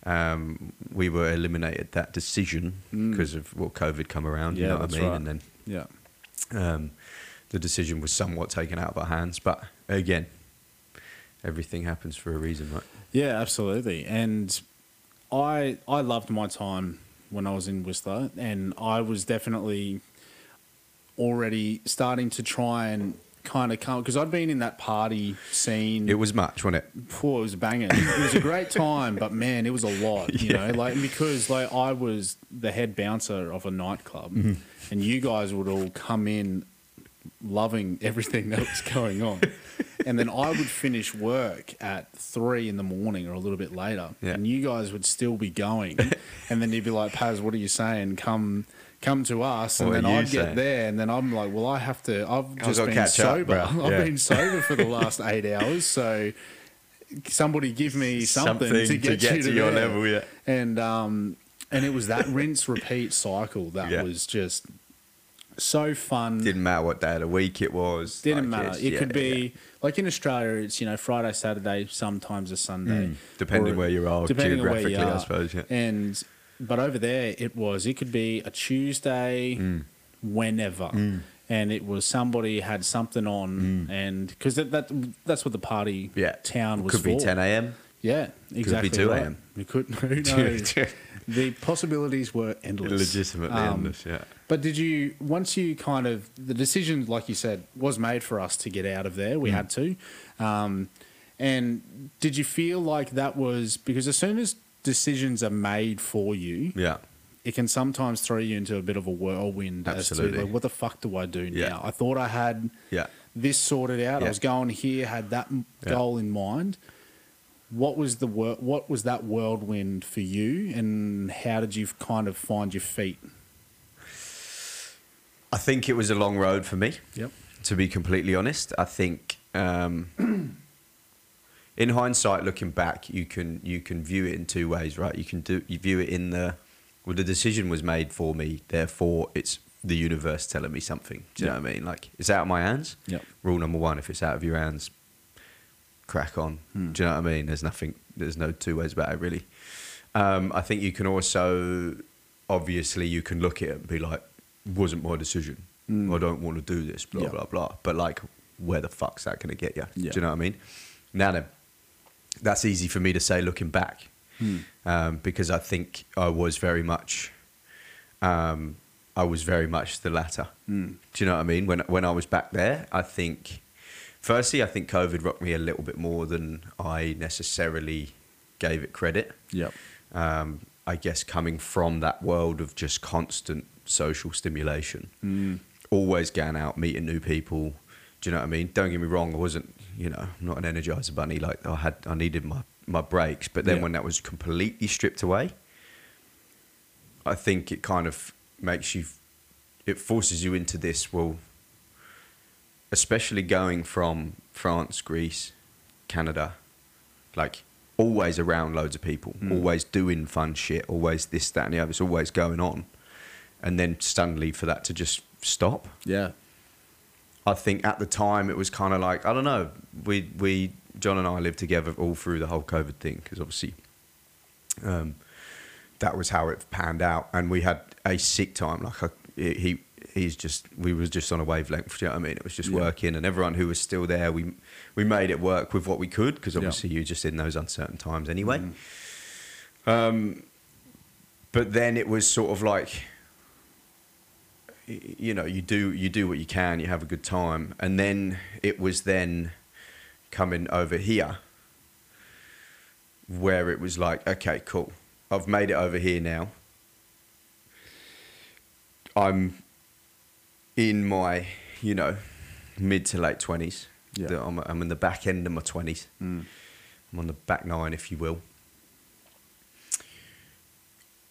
Um, we were eliminated that decision Mm. because of what COVID come around. you know what I mean? right. And then Yeah, um, the decision was somewhat taken out of our hands. But again, everything happens for a reason, right? Yeah, absolutely. And I I loved my time when I was in Whistler, and I was definitely already starting to try and kind of come because I'd been in that party scene. It was much, wasn't it? Before it was banging. It was a great time, but man, it was a lot. You Yeah. know, like because like I was the head bouncer of a nightclub, Mm-hmm. and you guys would all come in loving everything that was going on, and then I would finish work at three in the morning or a little bit later, Yeah. and you guys would still be going, and then you'd be like, "Paz, what are you saying? Come." Come to us, and What then I'd get there, and then I'm like, "Well, I have to. I've just been catch up, sober. bro. I've Yeah. been sober for the last eight hours, so somebody give me something, to get, you to, your there. level, yeah. And um, and it was that rinse repeat cycle that Yeah. was just so fun. Didn't matter what day of the week it was. Didn't like, matter. It yeah, could be yeah. like in Australia, it's you know Friday, Saturday, sometimes a Sunday, Mm, depending Or- where you are where you geographically, I suppose, yeah. And but over there, it was it could be a Tuesday, Mm. whenever. Mm. And it was somebody had something on, and because that, that that's what the party Yeah. town was Could be for. 10 a.m. Yeah, exactly. 2 right. a.m.. It could. Who knows? The possibilities were endless. Legitimately Um, endless, yeah. But did you once you kind of the decision, like you said, was made for us to get out of there. We Mm. had to. Um, and did you feel like that was because as soon as decisions are made for you, Yeah. it can sometimes throw you into a bit of a whirlwind as Absolutely. to like, what the fuck do I do Yeah. now? I thought I had Yeah. this sorted out. Yeah. I was going here, had that Yeah. goal in mind. What was the wor- What was that whirlwind for you, and how did you kind of find your feet? I think it was a long road for me. Yep. to be completely honest. I think um, in hindsight, looking back, you can you can view it in two ways, right? You can do you view it in the well, the decision was made for me, therefore it's the universe telling me something. Do you know what I mean? Like it's out of my hands. Yep. Rule number one: if it's out of your hands, crack on. Hmm. Do you know what I mean? There's nothing. There's no two ways about it, really. Um, I think you can also, obviously, you can look at it and be like, wasn't my decision. I don't want to do this, blah, Hmm. Yeah. blah, blah. But like, where the fuck's that going to get you? Yeah. Do you know what I mean? Now then, that's easy for me to say looking back Hmm. um, because I think I was very much, um, I was very much the latter. Hmm. Do you know what I mean? When when I was back there, I think, firstly, I think COVID rocked me a little bit more than I necessarily gave it credit. Yep. Um, I guess coming from that world of just constant social stimulation, Mm. always going out, meeting new people. Do you know what I mean? Don't get me wrong, I wasn't, you know, I'm not an energizer bunny. Like I had, I needed my my breaks. But then Yeah. when that was completely stripped away, I think it kind of makes you, it forces you into this. Well, especially going from France, Greece, Canada, like always around loads of people, Mm. always doing fun shit, always this, that, and the other. It's always going on. And then suddenly for that to just stop, Yeah. I think at the time it was kind of like I don't know. We we John and I lived together all through the whole COVID thing because obviously, um, that was how it panned out, and we had a sick time. Like I, he he's just we was just on a wavelength. Do you know what I mean? It was just Yeah. working, and everyone who was still there, we we made it work with what we could because Yeah. obviously you're just in those uncertain times anyway. Mm. Um, but then it was sort of like you know you do you do what you can you have a good time and then it was then coming over here where it was like okay cool i've made it over here now i'm in my you know mid to late 20s Yeah. The- I'm, I'm in the back end of my 20s Mm. I'm on the back nine, if you will.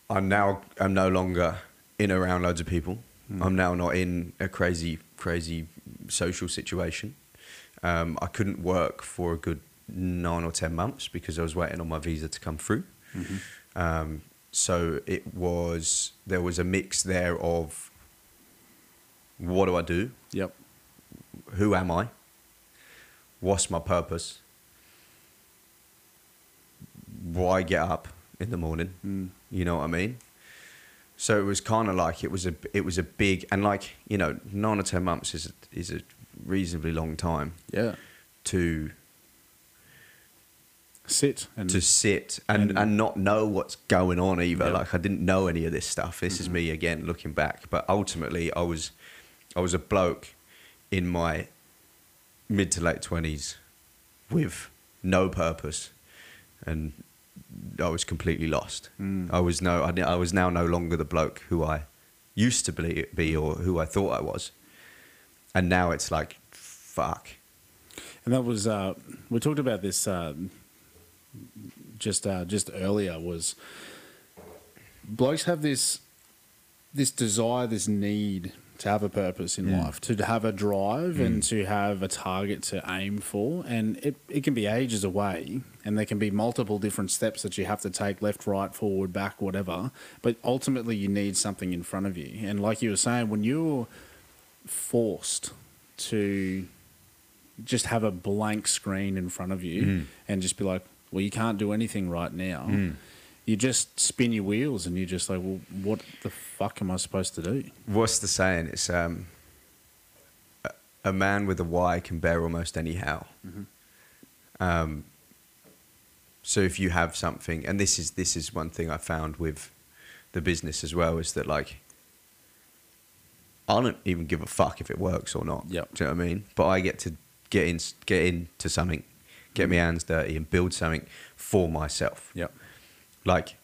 I'm now I'm no longer in around loads of people. I'm now not in a crazy crazy social situation. Um, I couldn't work for a good nine or ten months because I was waiting on my visa to come through. Um, so it was there was a mix there of what do I do? Yep. Who am I? What's my purpose? Why get up in the morning? Mm. You know what I mean? So it was kind of like it was a it was a big and like you know nine or ten months is a, is a reasonably long time Yeah. to Sit and to sit and, And- and not know what's going on either. Yeah. Like I didn't know any of this stuff. This is me again looking back. But ultimately, I was I was a bloke in my mid to late twenties with no purpose, and I was completely lost. Mm. I was no I, I was now no longer the bloke who I used to be, be or who I thought I was, and now it's like fuck. And that was uh, we talked about this uh, just uh, just earlier. Was blokes have this this desire, this need to have a purpose in Mm. life, to have a drive, and to have a target to aim for, and it it can be ages away, and there can be multiple different steps that you have to take, left, right, forward, back, whatever. But ultimately, you need something in front of you, and like you were saying, when you're forced to just have a blank screen in front of you Mm. and just be like, well, you can't do anything right now. Mm. You just spin your wheels and you're just like, well, what the fuck am I supposed to do? What's the saying? It's um, a, man with a why can bear almost any how. Um, so if you have something, and this is this is one thing I found with the business as well, is that like I don't even give a fuck if it works or not. Yep. Do you know what I mean? But I get to get in, get into something, get my hands dirty, and build something for myself Yep. Like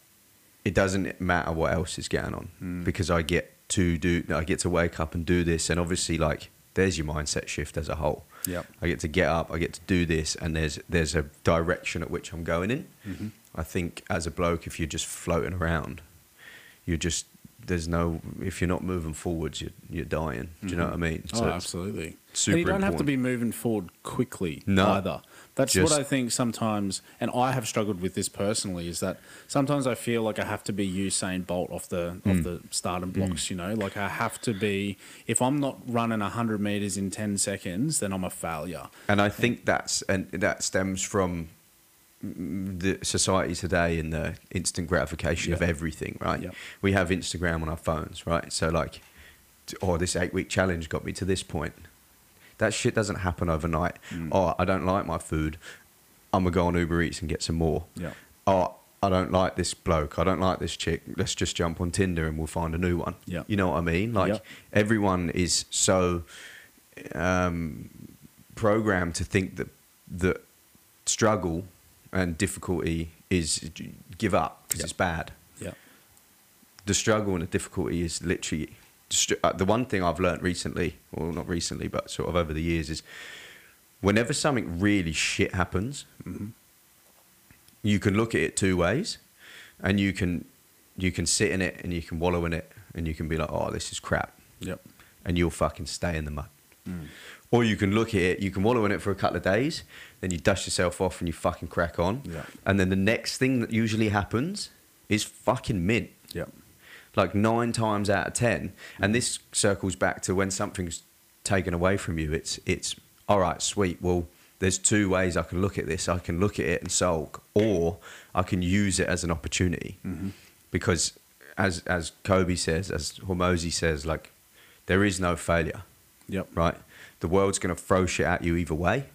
it doesn't matter what else is going on Mm. because I get to do I get to wake up and do this and obviously like there's your mindset shift as a whole. Yeah. I get to get up, I get to do this and there's there's a direction at which I'm going in. Mm-hmm. I think as a bloke if you're just floating around you're just there's no if you're not moving forwards you're you're dying. Do you know what I mean? oh, absolutely. super and you don't have to be moving forward quickly No. either. That's Just- what I think sometimes, and I have struggled with this personally, is that sometimes I feel like I have to be Usain Bolt off the Mm. off the starting blocks. You know, like I have to be. If I'm not running hundred meters in ten seconds, then I'm a failure. And I think that's and that stems from mm, the society today and the instant gratification of everything, right? Yeah. We have Instagram on our phones, right? So like, oh, this eight week challenge got me to this point. That shit doesn't happen overnight. Mm. Oh, I don't like my food. I'm gonna go on Uber Eats and get some more. Yeah. Oh, I don't like this bloke. I don't like this chick. Let's just jump on Tinder and we'll find a new one. Yeah. You know what I mean? Like Yeah. everyone is so um, programmed to think that that struggle and difficulty is give up because Yeah. it's bad. Yeah. The struggle and the difficulty is literally the one thing I've learned recently, or not recently, but sort of over the years, is whenever something really shit happens, you can look at it two ways, and you can you can sit in it and you can wallow in it, and you can be like, oh, this is crap, Yep. and you'll fucking stay in the mud. Mm. Or you can look at it, you can wallow in it for a couple of days, then you dust yourself off and you fucking crack on. Yeah. And then the next thing that usually happens is fucking mint. Yep. Like nine times out of ten. And this circles back to when something's taken away from you, it's it's all right, sweet. Well, there's two ways I can look at this. I can look at it and sulk, or I can use it as an opportunity. Mm-hmm. Because as as Kobe says, as Hormozi says, like there is no failure Yep. right? The world's going to throw shit at you either way,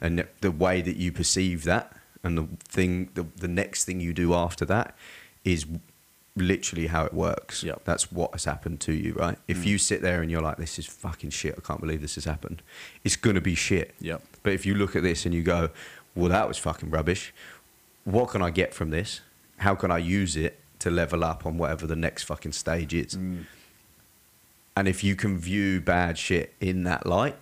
and the- the way that you perceive that, and the thing, the, the next thing you do after that, is literally how it works. Yep. That's what has happened to you, right? If you sit there and you're like, "This is fucking shit. I can't believe this has happened," it's going to be shit. Yep. But if you look at this and you go, "Well, that was fucking rubbish. What can I get from this? How can I use it to level up on whatever the next fucking stage is?" Mm. And if you can view bad shit in that light,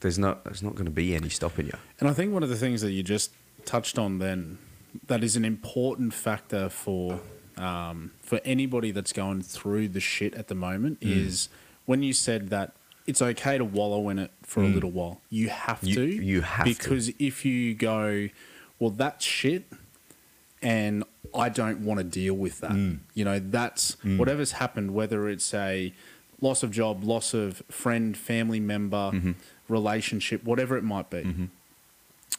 there's not there's not going to be any stopping you. And I think one of the things that you just touched on then that is an important factor for um, for anybody that's going through the shit at the moment Mm. is when you said that it's okay to wallow in it for a little while. You have Mm. You- to. you have to. because if you go, well, that's shit, and I don't want to deal with that. Mm. You know, that's whatever's happened, whether it's a loss of job, loss of friend, family member, Mm-hmm. relationship, whatever it might be.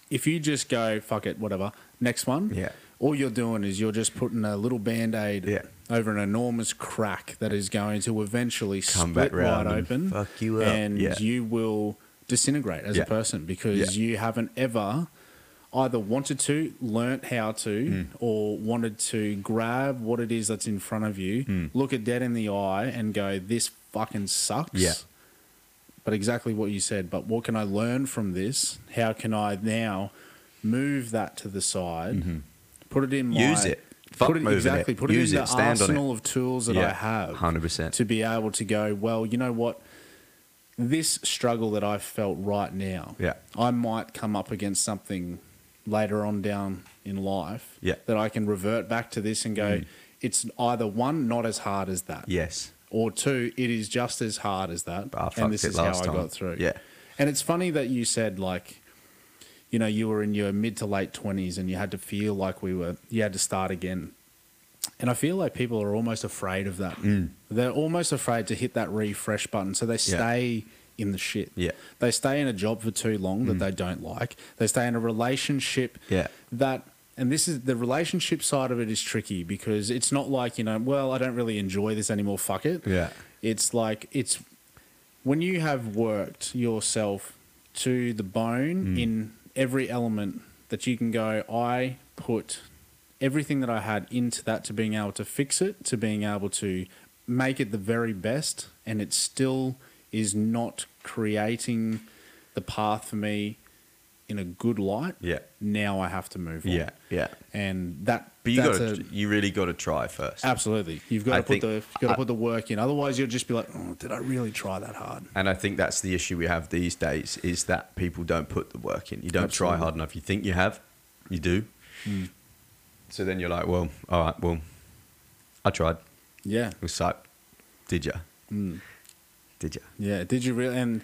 If you just go, fuck it, whatever, next one, Yeah. All you're doing is you're just putting a little band aid Yeah. over an enormous crack that is going to eventually Come split wide open. fuck you up. And Yeah. you will disintegrate as Yeah. a person because you haven't ever either wanted to, learnt how to, Hmm. or wanted to grab what it is that's in front of you, Hmm. look it dead in the eye, and go, "This fucking sucks." Yeah. But exactly what you said. But what can I learn from this? How can I now move that to the side? Put it in my. Use it. Fuck put it exactly. it. Put Use it in it. the Stand arsenal of tools that I have. 100%. To be able to go, well, you know what? This struggle that I've felt right now, Yeah. I might come up against something later on down in life Yeah. Mm. that I can revert back to this and go, it's either one, not as hard as that. Yes. Or two, it is just as hard as that. I fucked and this it is how I time. got through. Yeah. And it's funny that you said like, you know, you were in your mid to late twenties and you had to feel like we were you had to start again. And I feel like people are almost afraid of that. Mm. They're almost afraid to hit that refresh button. So they stay in the shit. Yeah. They stay in a job for too long that they don't like. They stay in a relationship Yeah. that and this is the relationship side of it is tricky because it's not like you know, well, I don't really enjoy this anymore. Fuck it. Yeah. It's like it's when you have worked yourself to the bone Mm. in every element that you can go. I put everything that I had into that to being able to fix it, to being able to make it the very best, and it still is not creating the path for me in a good light. Yeah. Now I have to move on. Yeah. Yeah. And that But you got to, you really got to try first. absolutely. You've got I to put the you've got to put the work in. Otherwise you'll just be like, oh, did I really try that hard? And I think that's the issue we have these days is that people don't put the work in. You don't try hard enough. You think you have, you do. So then you're like, well, all right, well, I tried. Yeah. It was like, did you? Mm. Did you? Yeah. Did you really and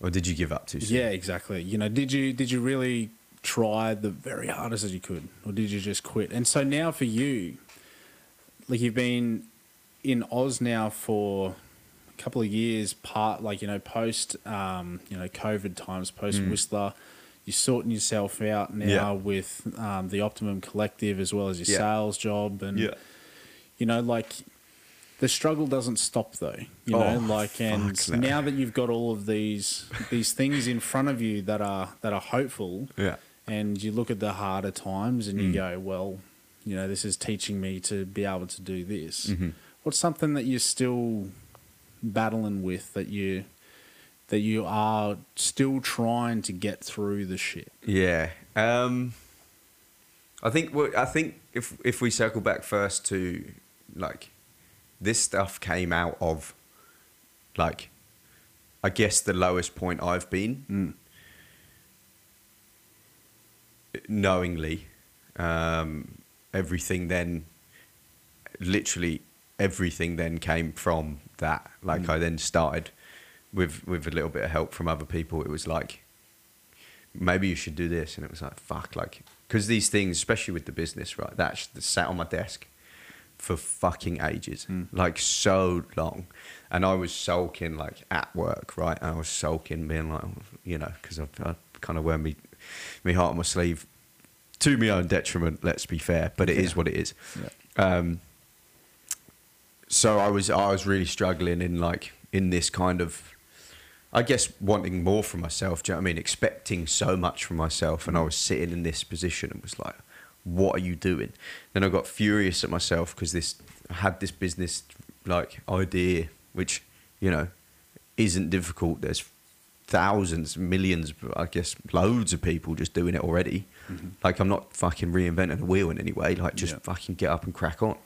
Or did you give up too soon? Yeah, exactly. You know, did you did you really try the very hardest as you could, or did you just quit? And so now for you, like you've been in Oz now for a couple of years, part like you know post um, you know COVID times, post Whistler. You're sorting yourself out now Mm. Yeah. with um, the Optimum Collective as well as your Yeah. sales job, and Yeah. you know, like the struggle doesn't stop though. You know, Oh, like and no. now that you've got all of these these things in front of you that are that are hopeful, Yeah. And you look at the harder times and you Mm. go, well, you know, this is teaching me to be able to do this. Mhm. What's something that you're still battling with that you that you are still trying to get through the shit? Yeah. Um, I think. I think if if we circle back first to like this stuff came out of like I guess the lowest point I've been Mm. Knowingly. Um, everything then, literally everything then came from that. Like I mm. then started with with a little bit of help from other people. It was like maybe you should do this, and it was like fuck, like because these things, especially with the business, right? That sat on my desk for fucking ages, mm. like so long, and I was sulking like at work, right? And I was sulking, being like, you know, because I, I kind of uh, wear me me heart on my sleeve to my own detriment. Let's be fair, but it is Yeah. what it is. Yeah. Um, so I was I was really struggling in like in this kind of I guess wanting more from myself. Do you know what I mean? Expecting so much from myself, and I was sitting in this position and was like, "What are you doing?" Then I got furious at myself because this I had this business like idea, which you know isn't difficult. There's thousands, millions, I guess, loads of people just doing it already. Mm-hmm. Like I'm not fucking reinventing the wheel in any way. Like just Yeah. fucking get up and crack on.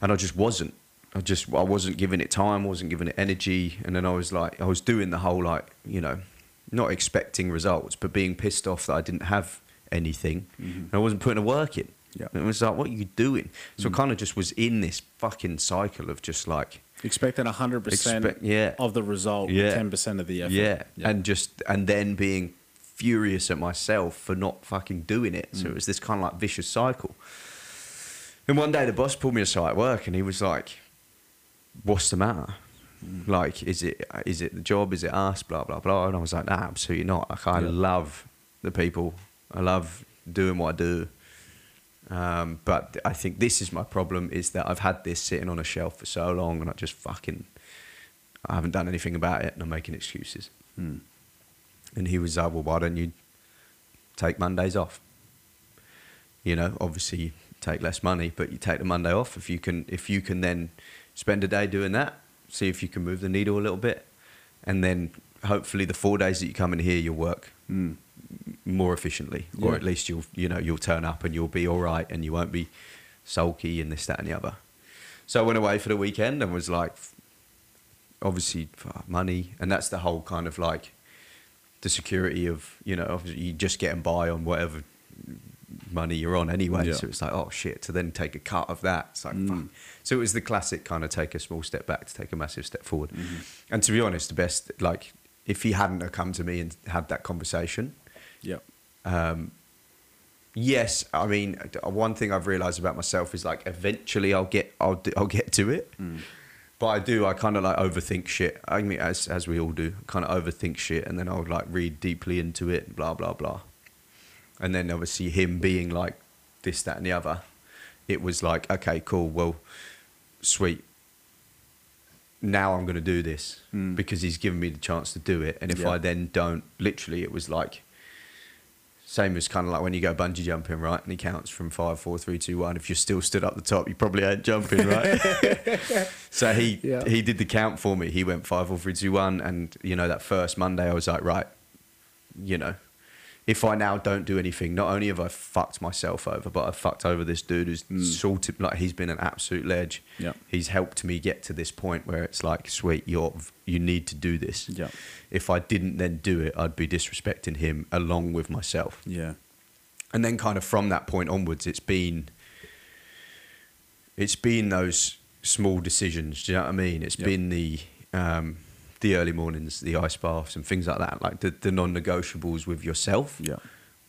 And I just wasn't. I just I wasn't giving it time, wasn't giving it energy, and then I was like I was doing the whole like you know, not expecting results, but being pissed off that I didn't have anything, mm-hmm. and I wasn't putting the work in. Yeah. And it was like, what are you doing? So I mm. kind of just was in this fucking cycle of just like Expecting hundred percent yeah. of the result, Yeah. ten percent of the effort. Yeah. and just and then being furious at myself for not fucking doing it. So mm. it was this kind of like vicious cycle. And one day the boss pulled me aside at work and he was like, "What's the matter? Mm. Like, is it is it the job? Is it us? Blah blah blah." And I was like, "Nah, absolutely not. Like, I Yeah. love the people. I love doing what I do." Um, but I think this is my problem: is that I've had this sitting on a shelf for so long, and I just fucking I haven't done anything about it, and I'm making excuses. Hmm. And he was like, "Well, why don't you take Mondays off? You know, obviously you take less money, but you take the Monday off if you can. If you can then spend a day doing that, see if you can move the needle a little bit, and then hopefully the four days that you come in here, you'll work Mm. More efficiently, or at least you'll you know you'll turn up and you'll be all right, and you won't be sulky and this that and the other. So I went away for the weekend and was like, obviously money, and that's the whole kind of like the security of you know obviously you just getting by on whatever money you're on anyway. Yeah. So it's like oh shit to then take a cut of that. It's like mm. fuck. So it was the classic kind of take a small step back to take a massive step forward. Mm-hmm. And to be honest, the best like if he hadn't have come to me and had that conversation, Yep. um, yes, I mean uh, one thing I've realised about myself is like eventually I'll get I'll I'll get to it, but I do I kind of like overthink shit. I mean as as we all do, kind of overthink shit, and then I'll like read deeply into it, blah blah blah, and then obviously him being like this, that, and the other, it was like, okay, cool, well, sweet. Now I'm going to do this Mm. because he's given me the chance to do it. And if Yeah. I then don't, literally, it was like, same as kind of like when you go bungee jumping, right? And he counts from five, four, three, two, one. If you're still stood up the top, you probably ain't jumping, right? so he Yeah. he did the count for me. He went five, four, three, two, one, and you know that first Monday, I was like, right, you know, if I now don't do anything, not only have I fucked myself over, but I've fucked over this dude who's Mm. sorted like he's been an absolute ledge. Yeah. He's helped me get to this point where it's like, sweet, you're you need to do this. Yeah. If I didn't then do it, I'd be disrespecting him along with myself. Yeah. And then kind of from that point onwards, it's been it's been those small decisions. Do you know what I mean? It's Yep. been the um, the early mornings, the ice baths, and things like that, like the, the non-negotiables with yourself. Yeah.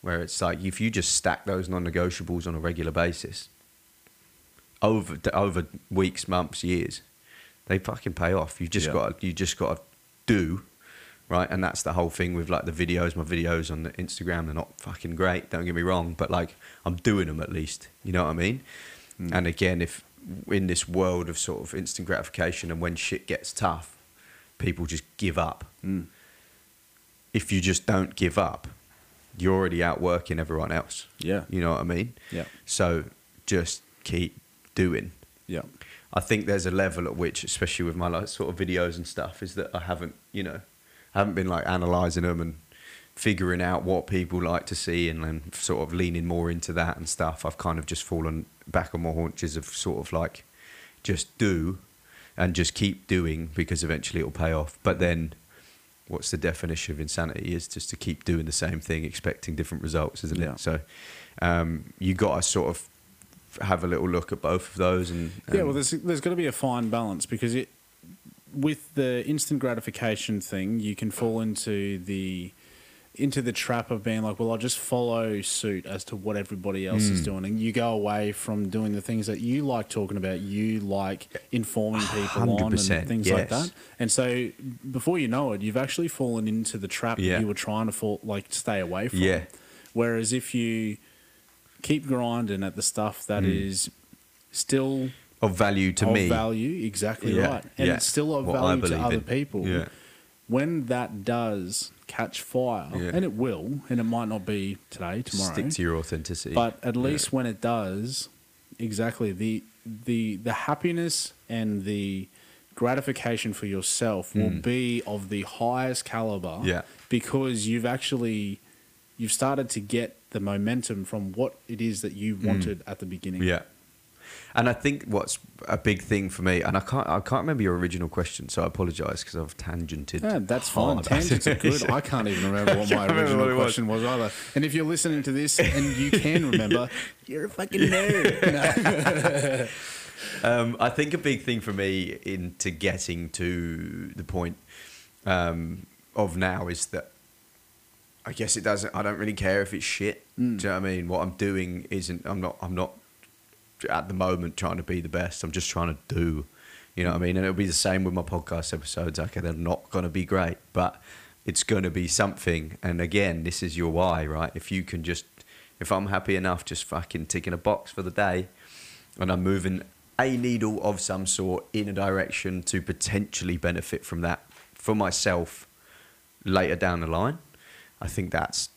Where it's like if you just stack those non-negotiables on a regular basis over over weeks, months, years, they fucking pay off. You just Yeah. got you just got to do right, and that's the whole thing with like the videos. My videos on the Instagram, they're not fucking great. Don't get me wrong, but like I'm doing them at least. You know what I mean? Mm. And again, if in this world of sort of instant gratification and when shit gets tough, people just give up. Mm. If you just don't give up, you're already outworking everyone else. Yeah. You know what I mean? Yeah. So just keep doing. Yeah. I think there's a level at which, especially with my like sort of videos and stuff, is that I haven't, you know, I haven't been like analysing them and figuring out what people like to see and then sort of leaning more into that and stuff. I've kind of just fallen back on my haunches of sort of like just do and just keep doing because eventually it'll pay off. But then what's the definition of insanity is just to keep doing the same thing expecting different results, isn't Yeah. it? So um, you got to sort of have a little look at both of those and, Yeah, well, there's there's got to be a fine balance because it with the instant gratification thing, you can fall into the into the trap of being like, well, I'll just follow suit as to what everybody else is hmm. doing, and you go away from doing the things that you like talking about, you like informing people on, and 100%, things like that. And so, before you know it, you've actually fallen into the trap Yeah. that you were trying to fall like stay away from. Yeah. Whereas if you keep grinding at the stuff that hmm. is still of value to of me. value, exactly Yeah, right, and yeah. it's still of What value to other in. people. When that does catch fire, Yeah. and it will, and it might not be today, tomorrow, Stick to your authenticity. but at Yeah. least when it does, exactly the the the happiness and the gratification for yourself will be of the highest caliber. Mm. Yeah. because you've actually you've started to get the momentum from what it is that you wanted at the beginning. Mm. Yeah. And I think what's a big thing for me, and I can't, I can't remember your original question, so I apologise because I've tangented. Yeah, that's fine. Tangents are good. I can't even remember what my original what it was. question was. either. And if you're listening to this and you can remember, you're a fucking nerd. No. Um, I think a big thing for me into getting to the point um, of now is that I guess it doesn't. I don't really care if it's shit. Mm. Do you know what I mean? What I'm doing isn't. I'm not. I'm not at the moment trying to be the best. I'm just trying to do. You know what I mean? And it'll be the same with my podcast episodes. Okay, they're not going to be great, but it's going to be something. And again, this is your why, right? If you can just, if I'm happy enough, just fucking ticking a box for the day, and I'm moving a needle of some sort in a direction to potentially benefit from that for myself later down the line, I think that's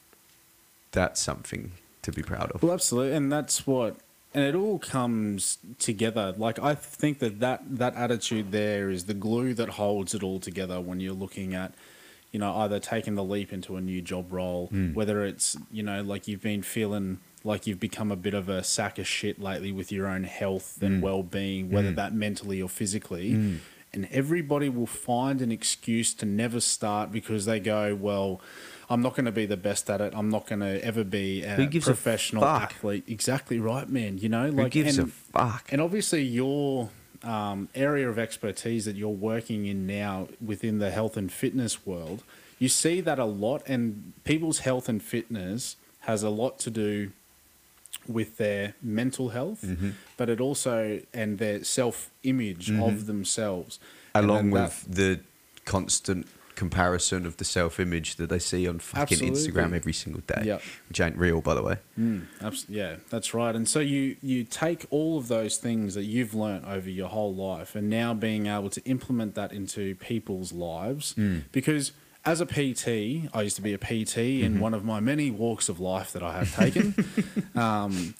that's something to be proud of. Well, absolutely, and that's what, and it all comes together. Like I think that that that attitude there is the glue that holds it all together when you're looking at, you know, either taking the leap into a new job role, hmm. whether it's you know like you've been feeling like you've become a bit of a sack of shit lately with your own health and hmm. well-being, whether hmm. that mentally or physically. And everybody will find an excuse to never start because they go, well, I'm not going to be the best at it. I'm not going to ever be a a professional fuck? athlete. Exactly right, man. You know, like Who gives and, a fuck? and obviously your um, area of expertise that you're working in now within the health and fitness world, you see that a lot, and people's health and fitness has a lot to do with their mental health, Mm-hmm. but it also and their self image of themselves, Along with the constant comparison of the self image that they see on fucking Absolutely. Instagram every single day, Yep. which ain't real, by the way. Mm, abs- yeah, that's right. And so you you take all of those things that you've learnt over your whole life, and now being able to implement that into people's lives, because. As a PT, I used to be a PT in mm-hmm. one of my many walks of life that I have taken. um,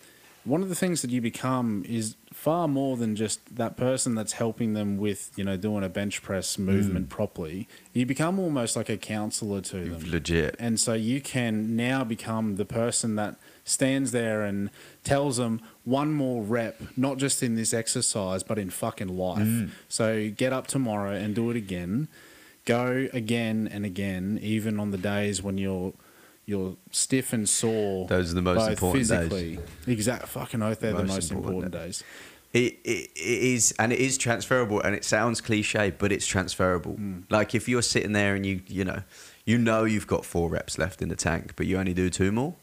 one of the things that you become is far more than just that person that's helping them with, you know, doing a bench press mm. movement properly. You become almost like a counselor to them. Legit. And so you can now become the person that stands there and tells them one more rep, not just in this exercise, but in fucking life. Mm. So get up tomorrow and do it again. Go again and again, even on the days when you're you're stiff and sore. Those are the most important days. physically. Exact fucking oath, they're the Most most important important days. It, it, it is, and it is transferable, and it sounds cliche, but it's transferable. Hmm. Like if you're sitting there and you, you know, you know you've got four reps left in the tank, but you only do two more.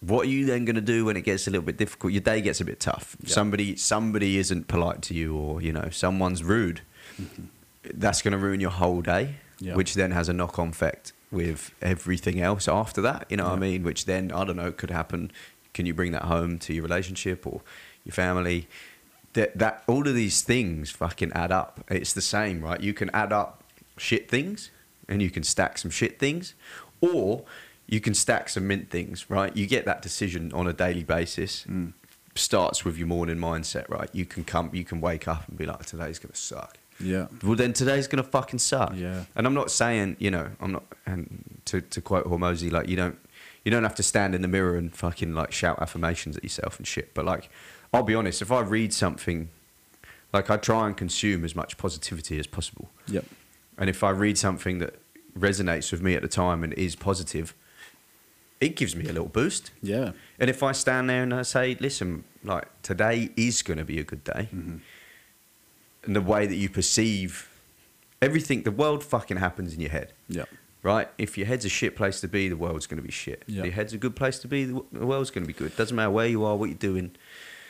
What are you then going to do when it gets a little bit difficult? Your day gets a bit tough. Yeah. Somebody, somebody isn't polite to you, or you know, someone's rude. Mm-hmm. That's going to ruin your whole day, Yeah. which then has a knock-on effect with everything else after that. You know what I mean? Which then I don't know could happen. Can you bring that home to your relationship or your family? That that all of these things fucking add up. It's the same, right? You can add up shit things, and you can stack some shit things, or you can stack some mint things, right? You get that decision on a daily basis. Mm. Starts with your morning mindset, right? You can come, you can wake up and be like, today's gonna suck Yeah. well then today's gonna fucking suck. Yeah. And I'm not saying, you know, I'm not and to, to quote Hormozi, like you don't you don't have to stand in the mirror and fucking like shout affirmations at yourself and shit. But like I'll be honest, if I read something like I try and consume as much positivity as possible. Yep. And if I read something that resonates with me at the time and is positive, it gives me a little boost. Yeah. And if I stand there and I say, listen, like today is going to be a good day, Mm-hmm. And the way that you perceive everything, the world fucking happens in your head, Yep. right? If your head's a shit place to be, the world's going to be shit. Yeah. If your head's a good place to be, the the world's going to be good. Doesn't matter where you are, what you're doing.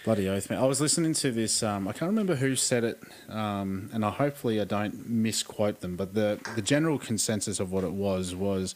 Bloody oath, man. I was listening to this. Um, I can't remember who said it, um, and I hopefully I don't misquote them. But the the general consensus of what it was was,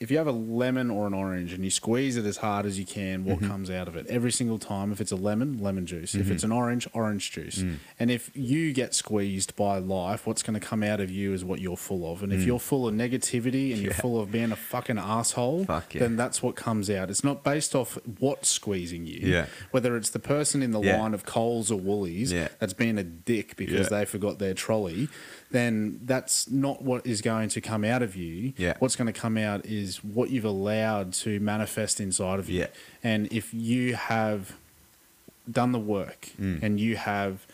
if you have a lemon or an orange and you squeeze it as hard as you can, what mm-hmm. comes out of it every single time? If it's a lemon, lemon juice. If mm-hmm. it's an orange, orange juice. Mm. And if you get squeezed by life, what's going to come out of you is what you're full of. And if mm. you're full of negativity and you're full of being a fucking asshole, Fuck yeah. then that's what comes out. It's not based off what's squeezing you Yeah. whether it's the person in the Yeah. line of Coles or Woolies Yeah. that's being a dick because Yeah. they forgot their trolley, then that's not what is going to come out of you. Yeah. What's going to come out is what you've allowed to manifest inside of you. Yeah. And if you have done the work Mm. and you have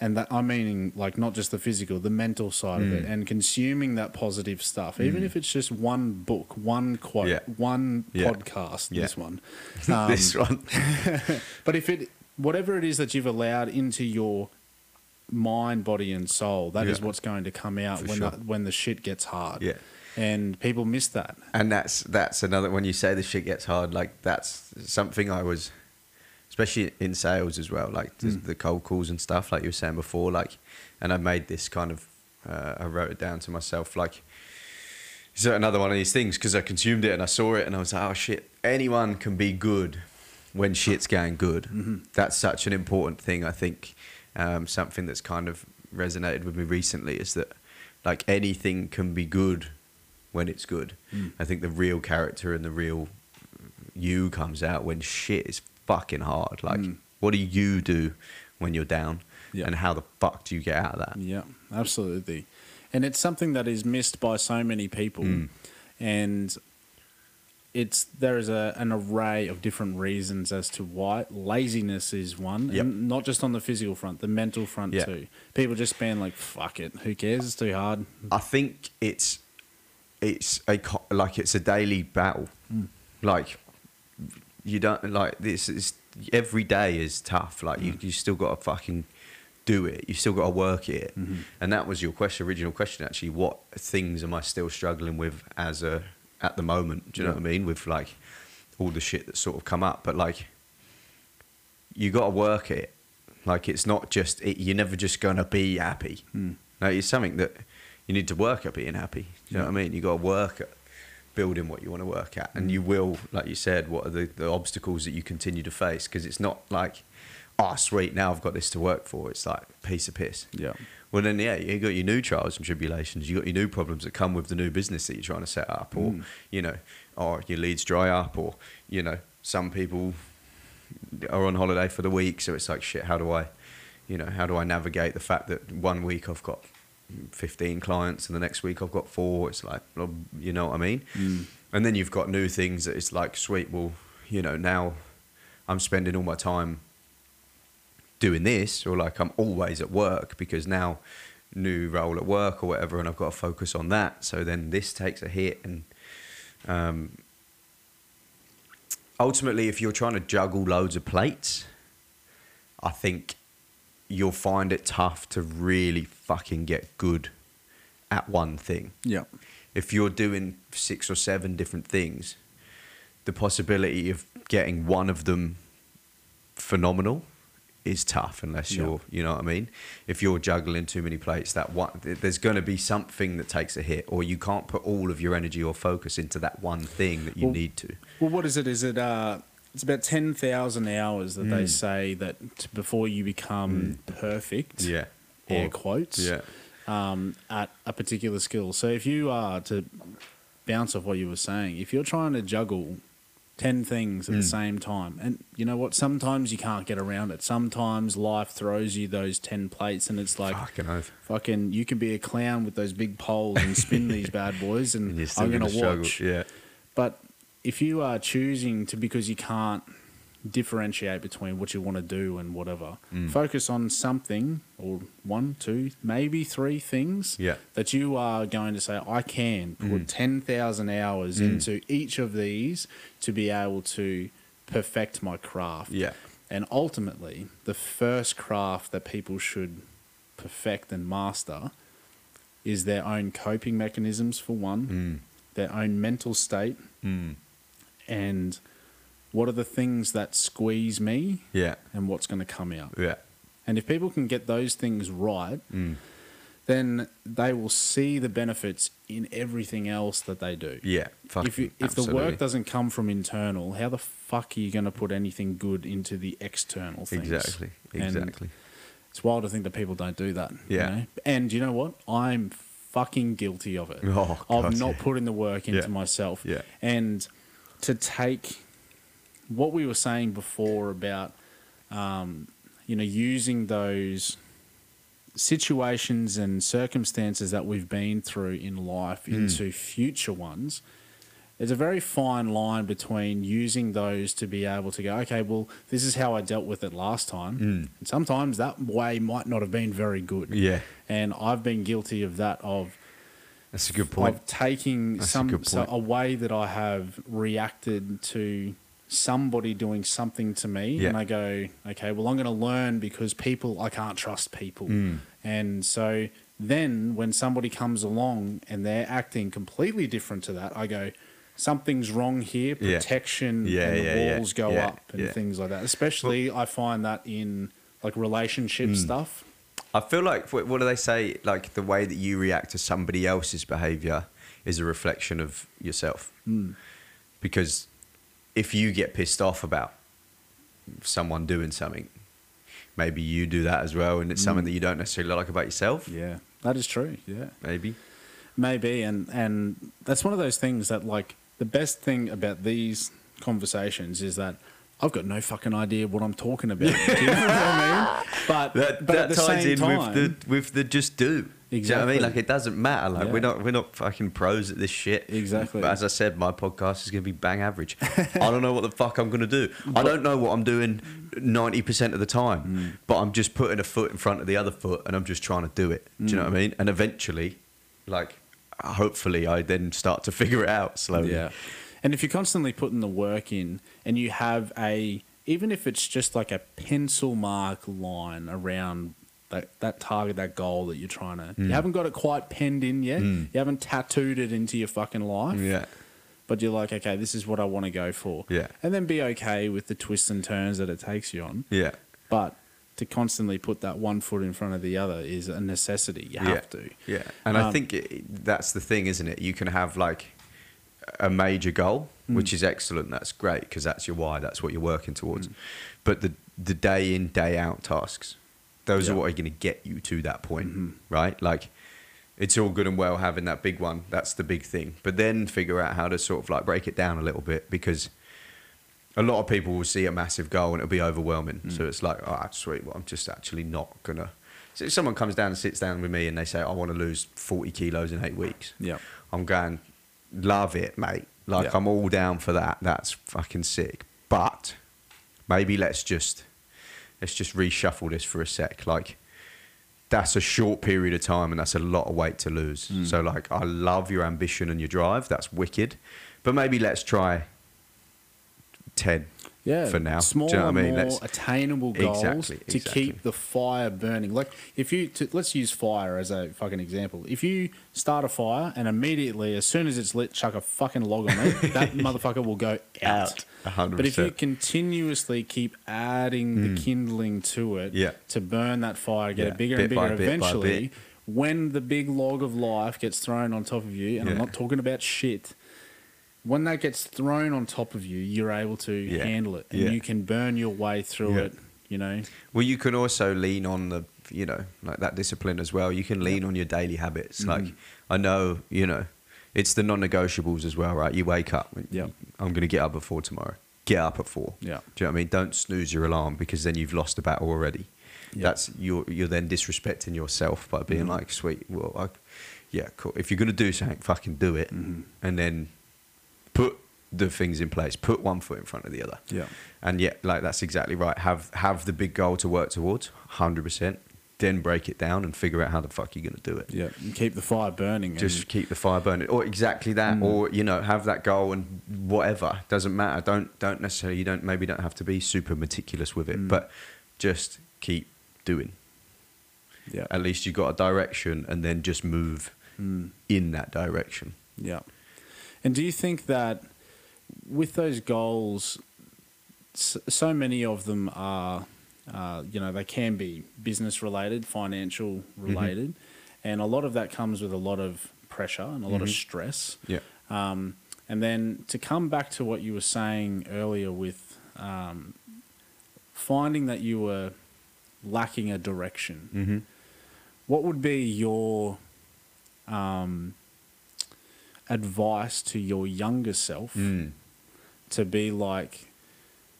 and that I'm meaning like not just the physical, the mental side of Mm. it, and consuming that positive stuff, even if it's just one book, one quote, Yeah. one Yeah. podcast. Yeah. This one, Um, this one. but if it, whatever it is that you've allowed into your mind, body, and soul, that is what's going to come out For when sure. the, when the shit gets hard. Yeah. And people miss that. And that's that's another when you say the shit gets hard, like that's something I was especially in sales as well, like the- Mm. the cold calls and stuff, like you were saying before, like and I made this kind of uh, I wrote it down to myself like is another one of these things because I consumed it and I saw it and I was like, oh shit, anyone can be good when shit's going good. Mm-hmm. That's such an important thing. I think um, something that's kind of resonated with me recently is that like anything can be good when it's good. Mm. I think the real character and the real you comes out when shit is fucking hard. Like, Mm. what do you do when you're down? Yeah. And how the fuck do you get out of that? Yeah, absolutely. And it's something that is missed by so many people. Mm. And it's there is a, an array of different reasons as to why laziness is one, Yep. and not just on the physical front, the mental front Yeah. too. People just being like, "Fuck it, who cares? It's too hard." I think it's it's a like it's a daily battle. Mm. Like you don't like this is every day is tough. Like Mm. you you still got to fucking do it. You still got to work it. Mm-hmm. And that was your question, original question actually. What things am I still struggling with as a at the moment? Do you know Yeah. what I mean? With like all the shit that's sort of come up, but like you got to work it. Like it's not just it, you're never just gonna be happy. Mm. No, it's something that you need to work at being happy. You know what I mean? You got to work at building what you want to work at, and you will, like you said, what are the, the obstacles that you continue to face? Because it's not like, oh sweet, now I've got this to work for. It's like piece of piss. Yeah. Well, then, yeah, you got your new trials and tribulations. You got your new problems that come with the new business that you're trying to set up, or mm. you know, or your leads dry up, or you know, some people are on holiday for the week, so it's like shit. How do I, you know, how do I navigate the fact that one week I've got 15 clients and the next week I've got four? It's like, you know what I mean? And then you've got new things that it's like, sweet, well, you know, now I'm spending all my time doing this or like I'm always at work because now new role at work or whatever and I've got to focus on that so then this takes a hit and um, ultimately if you're trying to juggle loads of plates I think you'll find it tough to really fucking get good at one thing Yeah. if you're doing six or seven different things, the possibility of getting one of them phenomenal is tough unless Yeah. you're, you know what I mean? If you're juggling too many plates, that one, there's going to be something that takes a hit, or you can't put all of your energy or focus into that one thing that you Well- need to. Well, what is it? Is it uh, it's about ten thousand hours that Mm. they say that t- before you become perfect. Yeah. Air Or- quotes. Yeah. Um, at a particular skill. So if you are to bounce off what you were saying, if you're trying to juggle ten things Mm. at the same time, and you know what, sometimes you can't get around it. Sometimes life throws you those ten plates, and it's like. Fucking. Fucking, you can be a clown with those big poles and spin these bad boys, and, And I'm going gonna watch. Yeah. But if you are choosing to, because you can't differentiate between what you want to do and whatever, Mm. focus on something or one, two, maybe three things Yeah. that you are going to say, I can put Mm. 10,000 hours into each of these to be able to perfect my craft. Yeah. And ultimately, the first craft that people should perfect and master is their own coping mechanisms, for one, Mm. their own mental state, Mm. And what are the things that squeeze me Yeah. and what's going to come out. Yeah. And if people can get those things right, Mm. then they will see the benefits in everything else that they do. Yeah. Fuck, if you, if the work doesn't come from internal, how the fuck are you going to put anything good into the external things? Exactly. And Exactly. it's wild to think that people don't do that. you Yeah. know? And you know what? I'm fucking guilty of it. Oh, of God, not yeah. putting the work into Yeah. myself. Yeah. And to take what we were saying before about, um, you know, using those situations and circumstances that we've been through in life Hmm. into future ones. There's a very fine line between using those to be able to go, okay, well, this is how I dealt with it last time. Hmm. And sometimes that way might not have been very good. Yeah. And I've been guilty of that, of That's a good point. of taking That's a some good so a way that I have reacted to somebody doing something to me, Yeah. and I go, okay, well, I'm going to learn because people I can't trust people, Mm. and so then when somebody comes along and they're acting completely different to that, I go. Something's wrong here. Protection Yeah, and the yeah, yeah, walls go yeah, up and yeah. things like that. Especially, I find that in like relationship Mm. stuff. I feel like what, what do they say? Like the way that you react to somebody else's behavior is a reflection of yourself. Mm. Because if you get pissed off about someone doing something, maybe you do that as well, and it's something that you don't necessarily like about yourself. Yeah, that is true. Yeah. Maybe. Maybe, and and that's one of those things that like the best thing about these conversations is that I've got no fucking idea what I'm talking about. Do you know what I mean? But That but that ties in time, with the with the just do. Do you know what I Exactly. mean? Like it doesn't matter. Like Yeah. we're not we're not fucking pros at this shit. Exactly. But as I said, my podcast is gonna be bang average. I don't know what the fuck I'm gonna do. I don't know what I'm doing ninety percent of the time. Mm. But I'm just putting a foot in front of the other foot and I'm just trying to do it. Do you know what I Mm. mean? And eventually, like hopefully I then start to figure it out slowly. Yeah. And if you're constantly putting the work in and you have a, even if it's just like a pencil mark line around that, that target, that goal that you're trying to, Mm. you haven't got it quite penned in yet. You haven't tattooed it into your fucking life. Yeah. But you're like, okay, this is what I want to go for. Yeah. And then be okay with the twists and turns that it takes you on. Yeah. But to constantly put that one foot in front of the other is a necessity. You have yeah. to. Yeah, and I Um, think it, that's the thing, isn't it? You can have like a major goal, Mm. which is excellent. That's great because that's your why. That's what you're working towards. Mm. But the the day in day out tasks, those Yeah. are what are going to get you to that point, Mhm. right? Like. It's all good and well having that big one. That's the big thing. But then figure out how to sort of like break it down a little bit because a lot of people will see a massive goal and it'll be overwhelming. Mm. So it's like, oh, sweet. Well, I'm just actually not gonna. So if someone comes down and sits down with me and they say, I want to lose 40 kilos in eight weeks, Yeah. I'm going, love it, mate. Like Yeah. I'm all down for that. That's fucking sick. But maybe let's just let's just reshuffle this for a sec. Like that's a short period of time and that's a lot of weight to lose. Mm. So like I love your ambition and your drive. That's wicked. But maybe let's try 10 Yeah, for now. Smaller, you know I mean? more Let's- attainable goals Exactly, to keep the fire burning. Like if you, to, let's use fire as a fucking example. If you start a fire and immediately, as soon as it's lit, chuck a fucking log on it, that motherfucker will go out. Out, a hundred But if you continuously keep adding the kindling to it Mm. Yeah. to burn that fire, get Yeah, it bigger bit and bigger, bit eventually, when the big log of life gets thrown on top of you, and I'm not talking about shit when that gets thrown on top of you, you're able to Yeah. handle it, and Yeah. you can burn your way through Yeah. it. You know, Well, you can also lean on the, you know, like that discipline as well. You can lean on your daily habits. Like, I know, you know, it's the non negotiables as well, right? You wake up, Yeah. I'm going to get up at four tomorrow. Get up at four. Yeah. Do you know what I mean? Don't snooze your alarm because then you've lost the battle already. That's you're you're then disrespecting yourself by being Mhm. like, sweet, well, I, yeah, cool. If you're gonna do something, fucking do it, Mhm. and then the things in place. Put one foot in front of the other. Yeah. And yet, like that's exactly right. Have have the big goal to work towards, hundred percent. Then break it down and figure out how the fuck you're gonna do it. yeah, and keep the fire burning. Just keep the fire burning, or exactly that, Mm. or you know, have that goal and whatever doesn't matter. Don't don't necessarily you don't maybe don't have to be super meticulous with it, Mm. but just keep doing. yeah, At least you got a direction, and then just move Mm. in that direction. yeah. And do you think that with those goals, so many of them are, uh, you know, they can be business related, financial related, and a lot of that comes with a lot of pressure and a lot of Mhm. stress. Yeah. Um, and then to come back to what you were saying earlier with um, finding that you were lacking a direction, Mm-hmm. what would be your um, advice to your younger self Mm. To be like,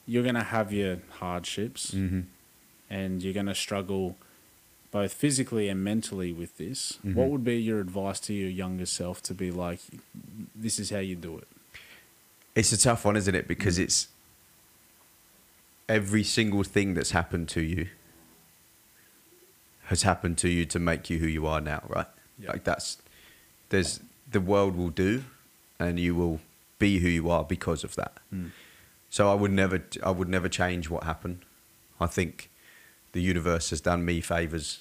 you're going to have your hardships Mm-hmm. and you're going to struggle both physically and mentally with this? Mhm. What would be your advice to your younger self to be like, this is how you do it? It's a tough one, isn't it? Because Mm. it's every single thing that's happened to you has happened to you to make you who you are now, right? Yeah. Like that's there's the world will do, and you will be who you are because of that. Mm. So I would never, I would never change what happened. I think the universe has done me favors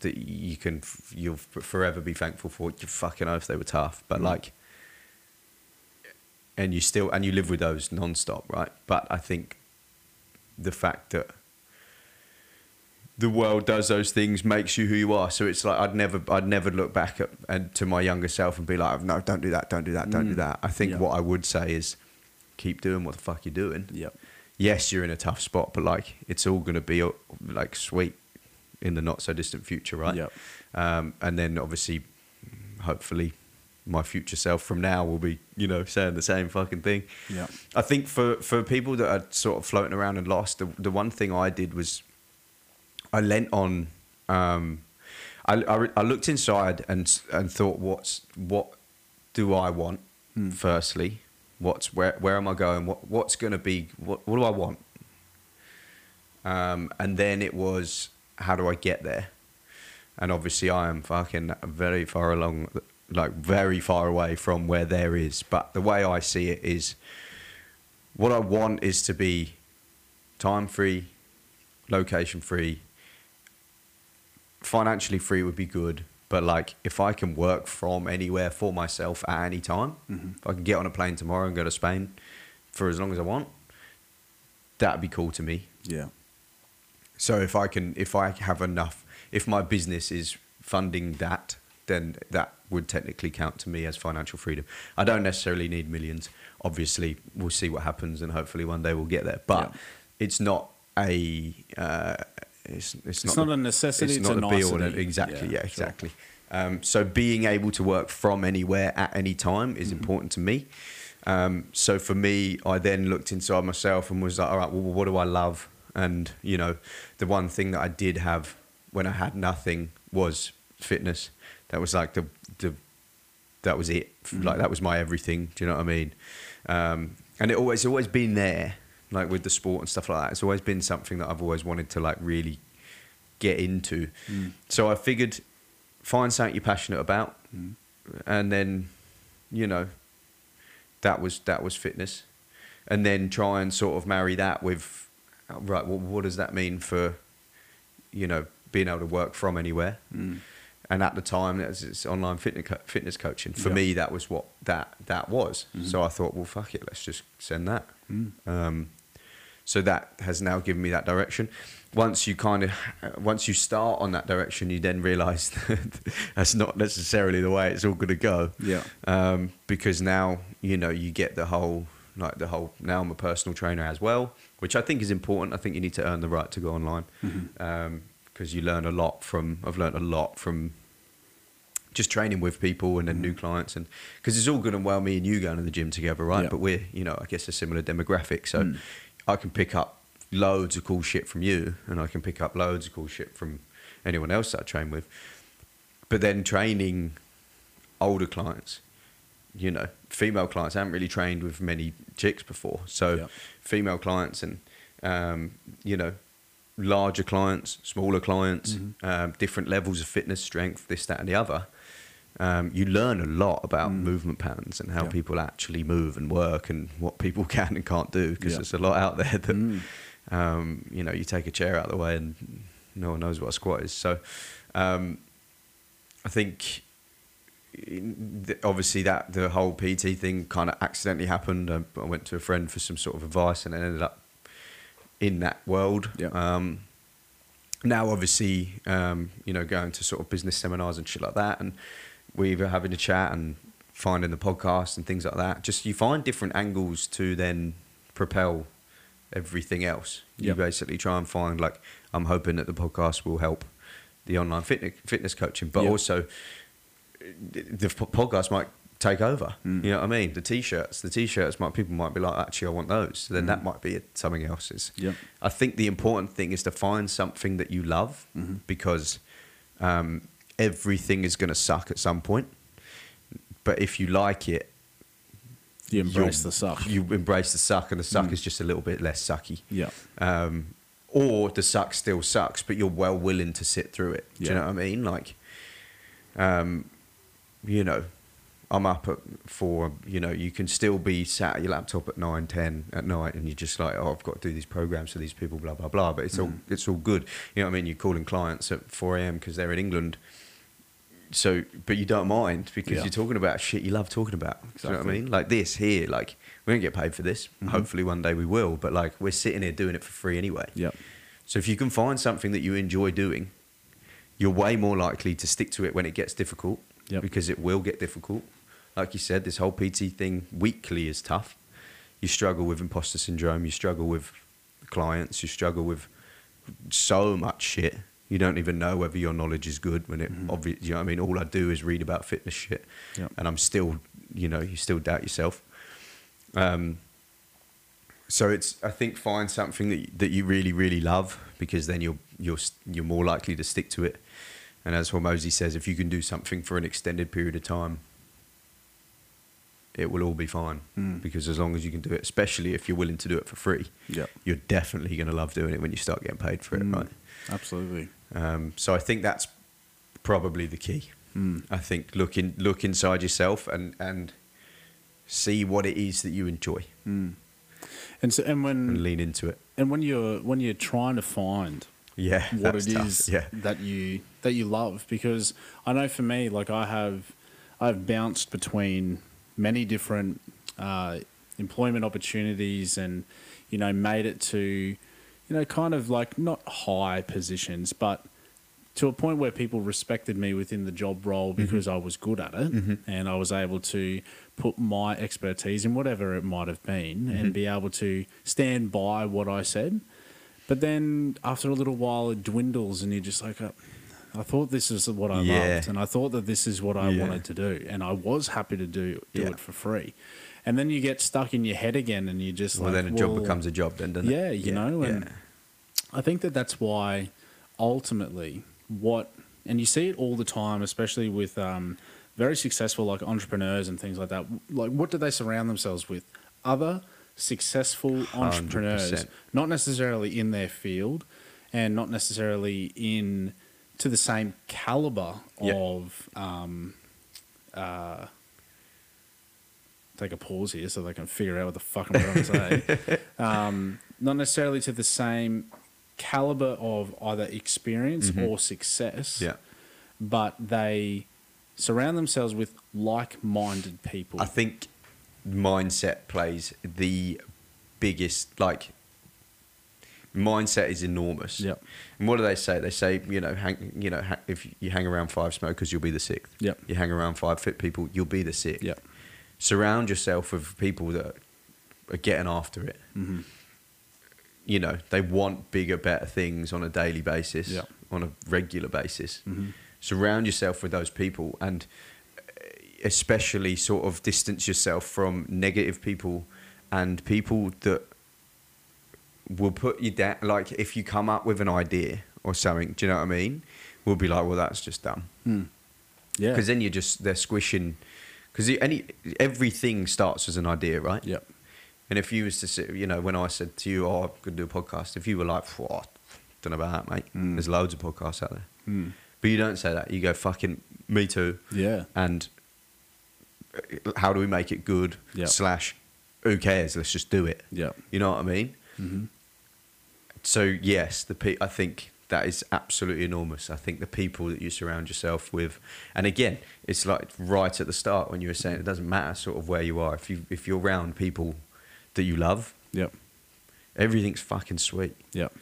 that you can, you'll forever be thankful for. You fucking know if they were tough, but Mm. like, and you still, and you live with those non-stop, right? But I think the fact that the world does those things makes you who you are. So it's like I'd never, I'd never look back at and to my younger self and be like, no, don't do that, don't do that, don't do Mm. that. I think Yeah. what I would say is keep doing what the fuck you're doing. Yep. Yes, you're in a tough spot, but like it's all gonna be like sweet in the not so distant future, right? Yep. Um, and then obviously, hopefully, my future self from now will be, you know, saying the same fucking thing. Yep. I think for, for people that are sort of floating around and lost, the, the one thing I did was I lent on. Um, I, I, I looked inside and and thought, what's what do I want? Hmm. Firstly, what's where where am I going? What what's going to be? What what do I want? Um, and then it was, how do I get there? And obviously, I am fucking very far along, like very far away from where there is. But the way I see it is, what I want is to be time free, location free, financially free would be good. But like, if I can work from anywhere for myself at any time, Mhm. if I can get on a plane tomorrow and go to Spain for as long as I want, that'd be cool to me. Yeah. So if I can, if I have enough, if my business is funding that, then that would technically count to me as financial freedom. I don't necessarily need millions. Obviously, we'll see what happens, and hopefully one day we'll get there. But Yeah. it's not a. Uh, it's, it's, It's not, not a necessity, It's not a be all. Exactly. Yeah, Yeah. sure. exactly. Um, so being able to work from anywhere at any time is Mm-hmm. important to me. Um, so for me, I then looked inside myself and was like, all right, well, what do I love? And you know, the one thing that I did have when I had nothing was fitness. That was like the the that was it. Like that was my everything. Do you know what I mean? Um, and it always always been there, like with the sport and stuff like that. It's always been something that I've always wanted to like really get into. Mm. So I figured, find something you're passionate about, mm. and then, you know, that was that was fitness, and then try and sort of marry that with, right. Well, what does that mean for, you know, being able to work from anywhere? Mm. And at the time, that was it's online fitness co- fitness coaching. For Yeah. me, that was what that that was. So I thought, well, fuck it, let's just send that. Um, so that has now given me that direction. Once you kind of, uh, once you start on that direction, you then realise that's not necessarily the way it's all going to go. Yeah. Um, because now you know you get the whole like the whole. Now I'm a personal trainer as well, which I think is important. I think you need to earn the right to go online mm-hmm. um, because you learn a lot from. I've learned a lot from just training with people and then new mm-hmm. clients and because it's all good and well me and you going to the gym together right Yeah. but we're you know i guess a similar demographic so mm. I can pick up loads of cool shit from you and i can pick up loads of cool shit from anyone else that i train with. But then training older clients you know female clients i haven't really trained with many chicks before. So Yeah. female clients and um, you know larger clients smaller clients um, different levels of fitness strength this that and the other um, you learn a lot about movement patterns and how Mm. Yeah. people actually move and work and what people can and can't do because Yeah. there's a lot out there that Mm. um, you know you take a chair out of the way and no one knows what a squat is so um, I think obviously that the whole PT thing kind of accidentally happened. I, I went to a friend for some sort of advice and I ended up in that world. Yeah. Um, now, obviously, um, you know, going to sort of business seminars and shit like that, and we were having a chat and finding the podcast and things like that. Just you find different angles to then propel everything else. You Yep. basically try and find like I'm hoping that the podcast will help the online fitness fitness coaching, but Yep. also the podcast might take over. Mm. You know what I mean? The t-shirts, the t-shirts might people might be like, actually, I want those. So then Mm. that might be something else. Is Yep. I think the important thing is to find something that you love Mm-hmm. because um, everything is going to suck at some point. But if you like it, You embrace the suck. You embrace the suck, and the suck Mm. is just a little bit less sucky. yeah. Um, or the suck still sucks, but you're well willing to sit through it. Do Yeah. you know what I mean? Like, um, you know, I'm up at four. You know, you can still be sat at your laptop at nine, ten at night, and you're just like, oh, I've got to do these programs for these people, blah blah blah. But it's all Mm. it's all good. You know what I mean? You're calling clients at four a.m. because they're in England. So, but you don't mind because Yeah. you're talking about shit you love talking about. Do you know what I mean? Like this here, like we don't get paid for this. Mhm. Hopefully one day we will. But like we're sitting here doing it for free anyway. Yep. So if you can find something that you enjoy doing, you're way more likely to stick to it when it gets difficult. Yep. Because it will get difficult. Like you said, this whole PT thing weekly is tough. You struggle with imposter syndrome. You struggle with clients. You struggle with so much shit. You don't even know whether your knowledge is good when it Mhm. obvious. You know I mean? All I do is read about fitness shit, and I'm still, you know, you still doubt yourself. Um, so it's I think find something that you- that you really really love because then you're you're you're more likely to stick to it. And as Hormozi says, if you can do something for an extended period of time, it will all be fine Mm. because as long as you can do it, especially if you're willing to do it for free, you're definitely going to love doing it when you start getting paid for it, Mm. right? Absolutely. Um, so I think that's probably the key. Mm. I think look in, look inside yourself and and see what it is that you enjoy Mm. And so, and when and lean into it. and when you're when you're trying to find Yeah, what it tough. is Yeah, that you that you love because I know for me like I have I've bounced between many different uh, employment opportunities and you know made it to you know, kind of like not high positions, but to a point where people respected me within the job role mm-hmm. because I was good at it mm-hmm. and I was able to put my expertise in whatever it might have been and mm-hmm. be able to stand by what I said. But then after a little while, it dwindles and you're just like, uh, I thought this is what I Yeah. loved and I thought that this is what I Yeah. wanted to do and I was happy to do do Yeah. it for free. And then you get stuck in your head again and you just Well, like, then a job becomes a job, then, doesn't yeah, it? you know, and yeah. I think that that's why ultimately what, and you see it all the time, especially with um, very successful like entrepreneurs and things like that. Like, what do they surround themselves with? Other successful entrepreneurs, 100%. not necessarily in their field, and not necessarily in to the same caliber Yeah. of. Um, uh, take a pause here so they can figure out what the fuck I'm trying to say. um, not necessarily to the same caliber of either experience or success, Mm-hmm. Yeah. but they surround themselves with like-minded people. I think mindset plays the biggest like mindset is enormous. Yep. And what do they say? They say, you know, hang, you know, ha- if you hang around five smokers, you'll be the sixth. Yep. You hang around five fit people, you'll be the sixth. Yep. Surround yourself with people that are getting after it. Mm-hmm. You know, they want bigger, better things on a daily basis, Yep. on a regular basis. Mhm. Surround yourself with those people and uh, especially sort of distance yourself from negative people and people that will put you down. Like if you come up with an idea or something, do you know what I mean? We'll be like, well, that's just dumb. Yeah. Because then you're just they're squishing. Because any everything starts as an idea, right? Yep. And if you was to sit, you know, when I said to you, "Oh, I'm to do a podcast," if you were like, "What? Don't know about that, mate." Mm. There's loads of podcasts out there, Mm. but you don't say that. You go, "Fucking me too." Yeah. And uh, how do we make it good? Yep. Slash, who cares? Let's just do it. Yeah. You know what I mean? Mm-hmm. So yes, the pe- I think that is absolutely enormous. I think the people that you surround yourself with, and again, it's like right at the start when you were saying it doesn't matter sort of where you are. If you if you're around people that you love, Yep. everything's fucking sweet. Yep.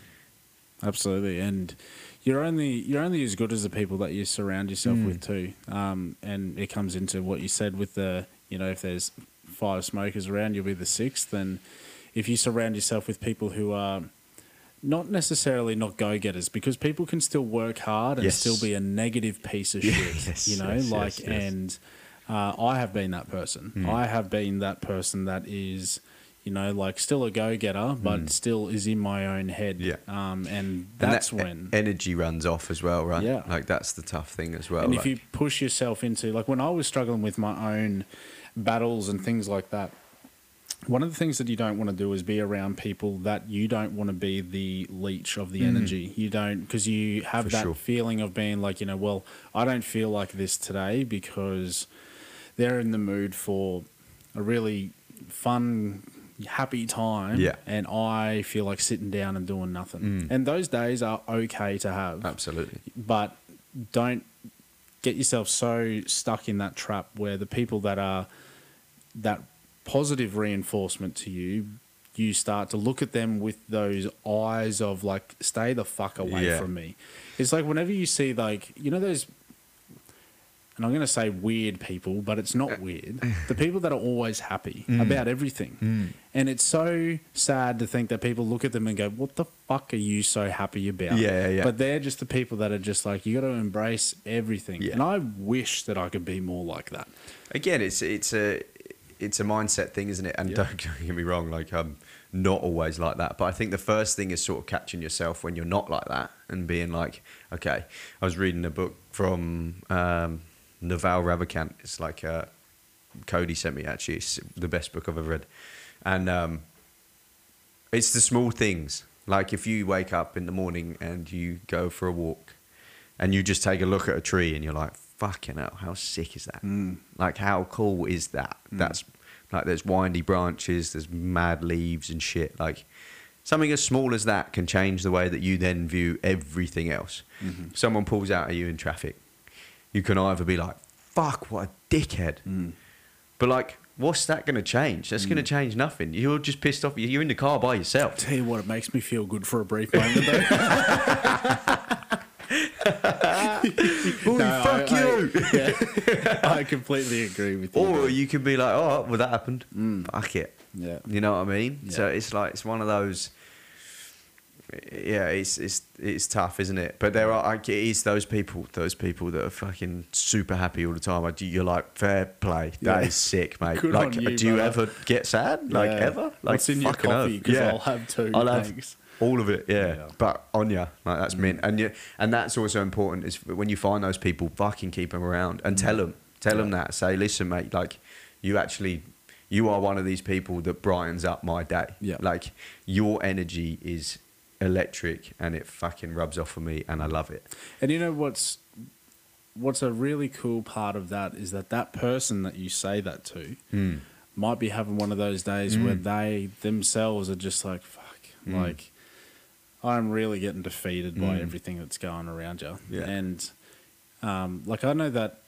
Absolutely. And you're only you're only as good as the people that you surround yourself with too. Um, and it comes into what you said with the you know if there's five smokers around, you'll be the sixth. And if you surround yourself with people who are not necessarily not go getters, because people can still work hard and Yes. still be a negative piece of shit. yes, you know, yes, like and uh, I have been that person. Hmm. I have been that person that is. You know, like still a go getter, but still is in my own head. Hmm. Yeah. Um, and And that's that when. energy runs off as well, right? Yeah. Like that's the tough thing as well. and like- if you push yourself into like when I was struggling with my own battles and things like that, one of the things that you don't want to do is be around people that you don't want to be the leech of the energy. You don't because you have For that sure. feeling of being like you know, well, I don't feel like this today because they're in the mood for a really fun, happy time, Yeah. and I feel like sitting down and doing nothing. Mm. And those days are okay to have absolutely. but don't get yourself so stuck in that trap where the people that are that positive reinforcement to you you start to look at them with those eyes of like stay the fuck away Yeah. from me it's like whenever you see like you know those and I'm going to say weird people, but it's not weird. The people that are always happy Mm. about everything. And it's so sad to think that people look at them and go, What the fuck are you so happy about? Yeah, yeah. But they're just the people that are just like, You got to embrace everything. Yeah. And I wish that I could be more like that. again, it's it's a it's a mindset thing, isn't it? And Yeah. don't get me wrong, like I'm not always like that. But I think the first thing is sort of catching yourself when you're not like that and being like, okay. I was reading a book from um, Naval Ravikant. It's like uh, Cody sent me actually. It's the best book I've ever read, and um, it's the small things. Like if you wake up in the morning and you go for a walk, and you just take a look at a tree and you're like, fucking hell, how sick is that? Mm. Like, how cool is that? That's like, there's windy branches, there's mad leaves and shit. Like, something as small as that can change the way that you then view everything else. Mm-hmm. Someone pulls out at you in traffic, you can either be like, fuck, what a dickhead. Mm. But like, what's that going to change? That's going to change nothing. You're just pissed off. You're in the car by yourself. Tell you what, it makes me feel good for a brief moment though. Oh, No, fuck I- you! I, yeah, I completely agree with you. or bro. you can be like, oh, well, that happened. Mm. Fuck it. yeah, You know what I mean? Yeah. So it's like it's one of those. Yeah, it's it's it's tough, isn't it? But there are like, it is those people, those people that are fucking super happy all the time. Like, You're like fair play. That is Yeah. sick, mate. Good like, on you, do you ever get sad? Like Yeah. ever? Like What's in your coffee? oath. Because I'll have two. I'll have thanks. All of it. Yeah, Yeah. Mm. but on you, like that's mint, and you, and that's also important. Is when you find those people, fucking keep them around and tell them, tell them that. Say, listen, mate, like you actually, you are one of these people that brightens up my day. Yeah. like your energy is electric, and it fucking rubs off of me, and I love it. And you know what's what's a really cool part of that is that that person that you say that to Mm. might be having one of those days where they themselves are just like, fuck, Mm. like I'm really getting defeated by Mm. everything that's going around you. Yeah. And um, like I know that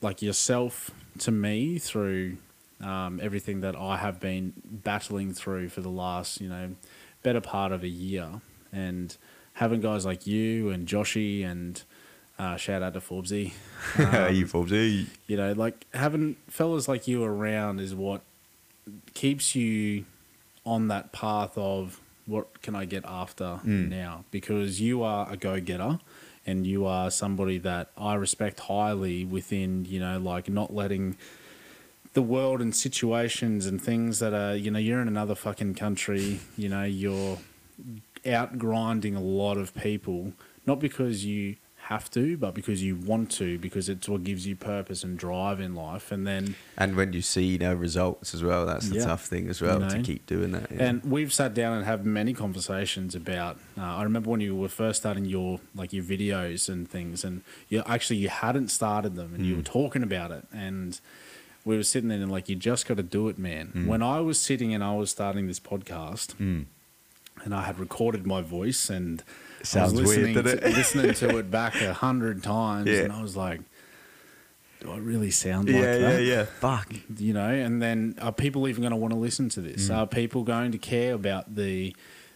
like yourself to me through um, everything that I have been battling through for the last, you know, better part of a year and having guys like you and Joshy and uh, shout out to Forbesy. Um, you Forbes, hey. you know, like having fellas like you around is what keeps you on that path of what can I get after Mm. now? Because you are a go getter and you are somebody that I respect highly within, you know, like not letting the world and situations and things that are, you know, you're in another fucking country, you know, you're out grinding a lot of people, not because you have to, but because you want to, because it's what gives you purpose and drive in life. And then, And when you see no results as well, that's the Yeah. tough thing as well You to keep doing that. yeah. and we've sat down and have many conversations about. Uh, I remember when you were first starting your like your videos and things, and you actually you hadn't started them, and you were talking about it, and we were sitting there and like you just got to do it, man. When I was sitting and I was starting this podcast, Mm. and I had recorded my voice and Sounds I was weird, listening, doesn't to, it? listening to it back a hundred times, Yeah. and I was like, "Do I really sound yeah, like yeah, that?" yeah. Fuck. You know, and then are people even going to want to listen to this? Mm. Are people going to care about the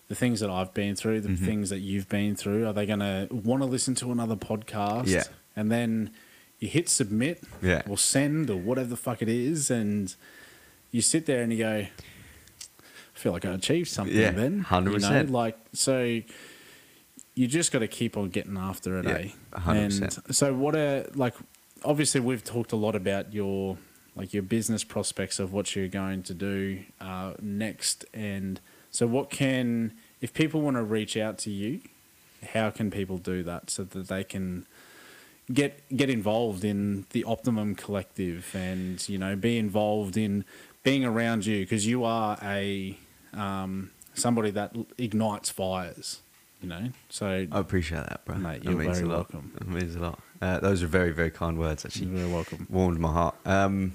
the things that I've been through, Mm-hmm. the things that you've been through? Are they going to want to listen to another podcast? Yeah. and then you hit submit, Yeah. or send, or whatever the fuck it is, and you sit there and you go, I feel like I achieved something Yeah, then. 100%. You know, like, so you just got to keep on getting after it, Yeah, eh? 100%. And so, what are, like, obviously, we've talked a lot about your, like, your business prospects of what you're going to do uh, next. And so, what can, if people want to reach out to you, how can people do that so that they can get get involved in the optimum collective and you know be involved in being around you because you are a um, somebody that ignites fires you know so I appreciate that, bro. Mate, you're very lot. welcome. That means a lot. Uh, those are very, very kind words, actually. you're very welcome Warmed my heart. Um,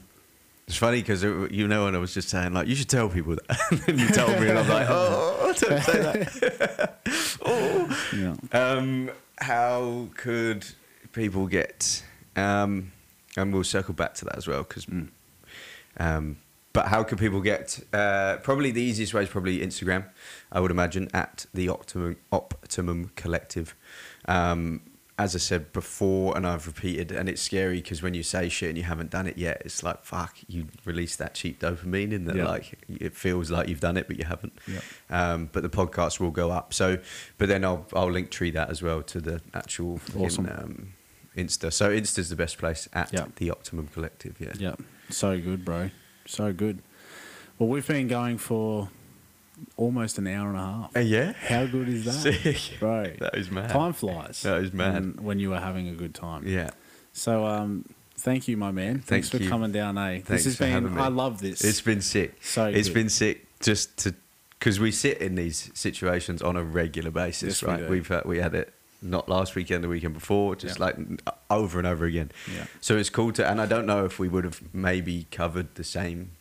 it's funny because you know when I was just saying like you should tell people that, and you told me, and I'm like, oh, don't say that. oh. yeah Um, how could people get? Um, and we'll circle back to that as well because. Um, but how can people get? Uh, probably the easiest way is probably Instagram. I would imagine at the Optimum Optimum Collective. Um, as I said before, and I've repeated, and it's scary because when you say shit and you haven't done it yet, it's like fuck. You release that cheap dopamine, and that Yeah. like it feels like you've done it, but you haven't. Yeah. Um, but the podcast will go up. So, but then I'll I'll link tree that as well to the actual Awesome. um, Insta. So Insta's the best place at Yeah. the Optimum Collective. Yeah. yeah so good bro so good well we've been going for almost an hour and a half Uh, yeah. how good is that Sick. bro That is mad. time flies That is mad. when, when you are having a good time Yeah. So, um, thank you, my man. Thanks Thank for you. coming down, eh? Thanks this has for been. I love this. It's been sick. So it's good. been sick just to because we sit in these situations on a regular basis, Yes, we right? do. We've had, we had it not last weekend, the weekend before, just Yeah. like over and over again. Yeah. So it's cool to, and I don't know if we would have maybe covered the same.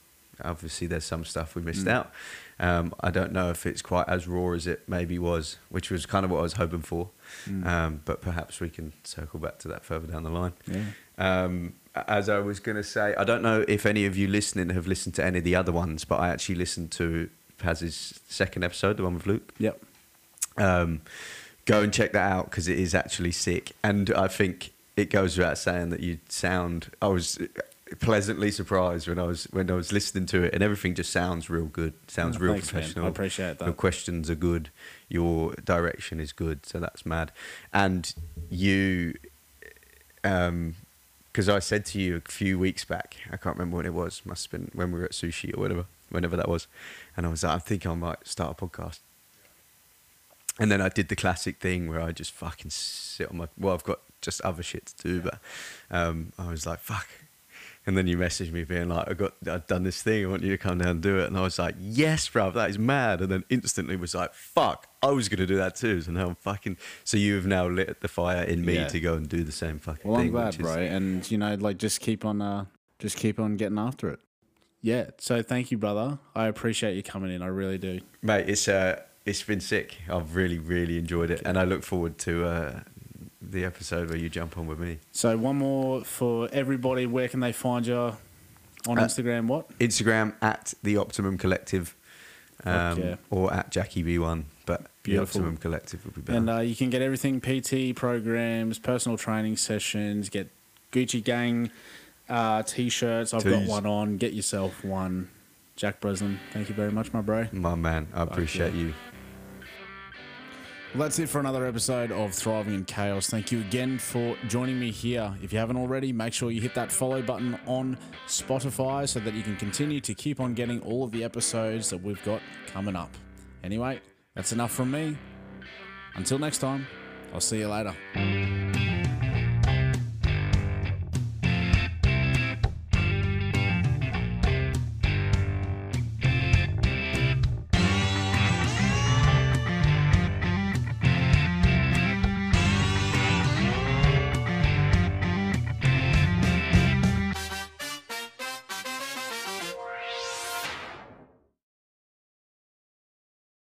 Obviously, there's some stuff we missed Mm. out. Um, I don't know if it's quite as raw as it maybe was, which was kind of what I was hoping for. Mm. Um, but perhaps we can circle back to that further down the line. yeah. Um, as I was going to say, I don't know if any of you listening have listened to any of the other ones, but I actually listened to Paz's second episode, the one with Luke. Yep. Um, go and check that out because it is actually sick. And I think it goes without saying that you sound. I was pleasantly surprised when I was when I was listening to it, and everything just sounds real good. Sounds Oh, real thanks, man. professional. I appreciate that. Your questions are good. Your direction is good. So that's mad. And you, um, because I said to you a few weeks back, I can't remember when it was. Must have been when we were at sushi or whatever, whenever that was. And I was like, I think I might start a podcast. And then I did the classic thing where I just fucking sit on my. Well, I've got just other shit to do, but um, I was like, fuck. And then you messaged me being like, I got, I've done this thing. I want you to come down and do it. And I was like, yes, bruv, that is mad. And then instantly was like, fuck, I was gonna do that too. So now I'm fucking. So you have now lit the fire in me Yeah. to go and do the same fucking Well, thing. I'm glad, which is- bro. And you know, like, just keep on, uh, just keep on getting after it. Yeah. So thank you, brother. I appreciate you coming in. I really do. mate. It's uh, it's been sick. I've really, really enjoyed it, and I look forward to uh, the episode where you jump on with me. So one more for everybody. Where can they find you on Uh, Instagram? What? Instagram at the Optimum Collective, um, or at Jackie B One, but Beautiful. the Optimum Collective would be better. And uh, you can get everything PT programs, personal training sessions, get Gucci Gang uh, t shirts. I've got one on. Get yourself one. Jack Breslin, thank you very much, my bro. My man, I appreciate you. Well, that's it for another episode of Thriving in Chaos. Thank you again for joining me here. If you haven't already, make sure you hit that follow button on Spotify so that you can continue to keep on getting all of the episodes that we've got coming up. Anyway, that's enough from me. Until next time, I'll see you later.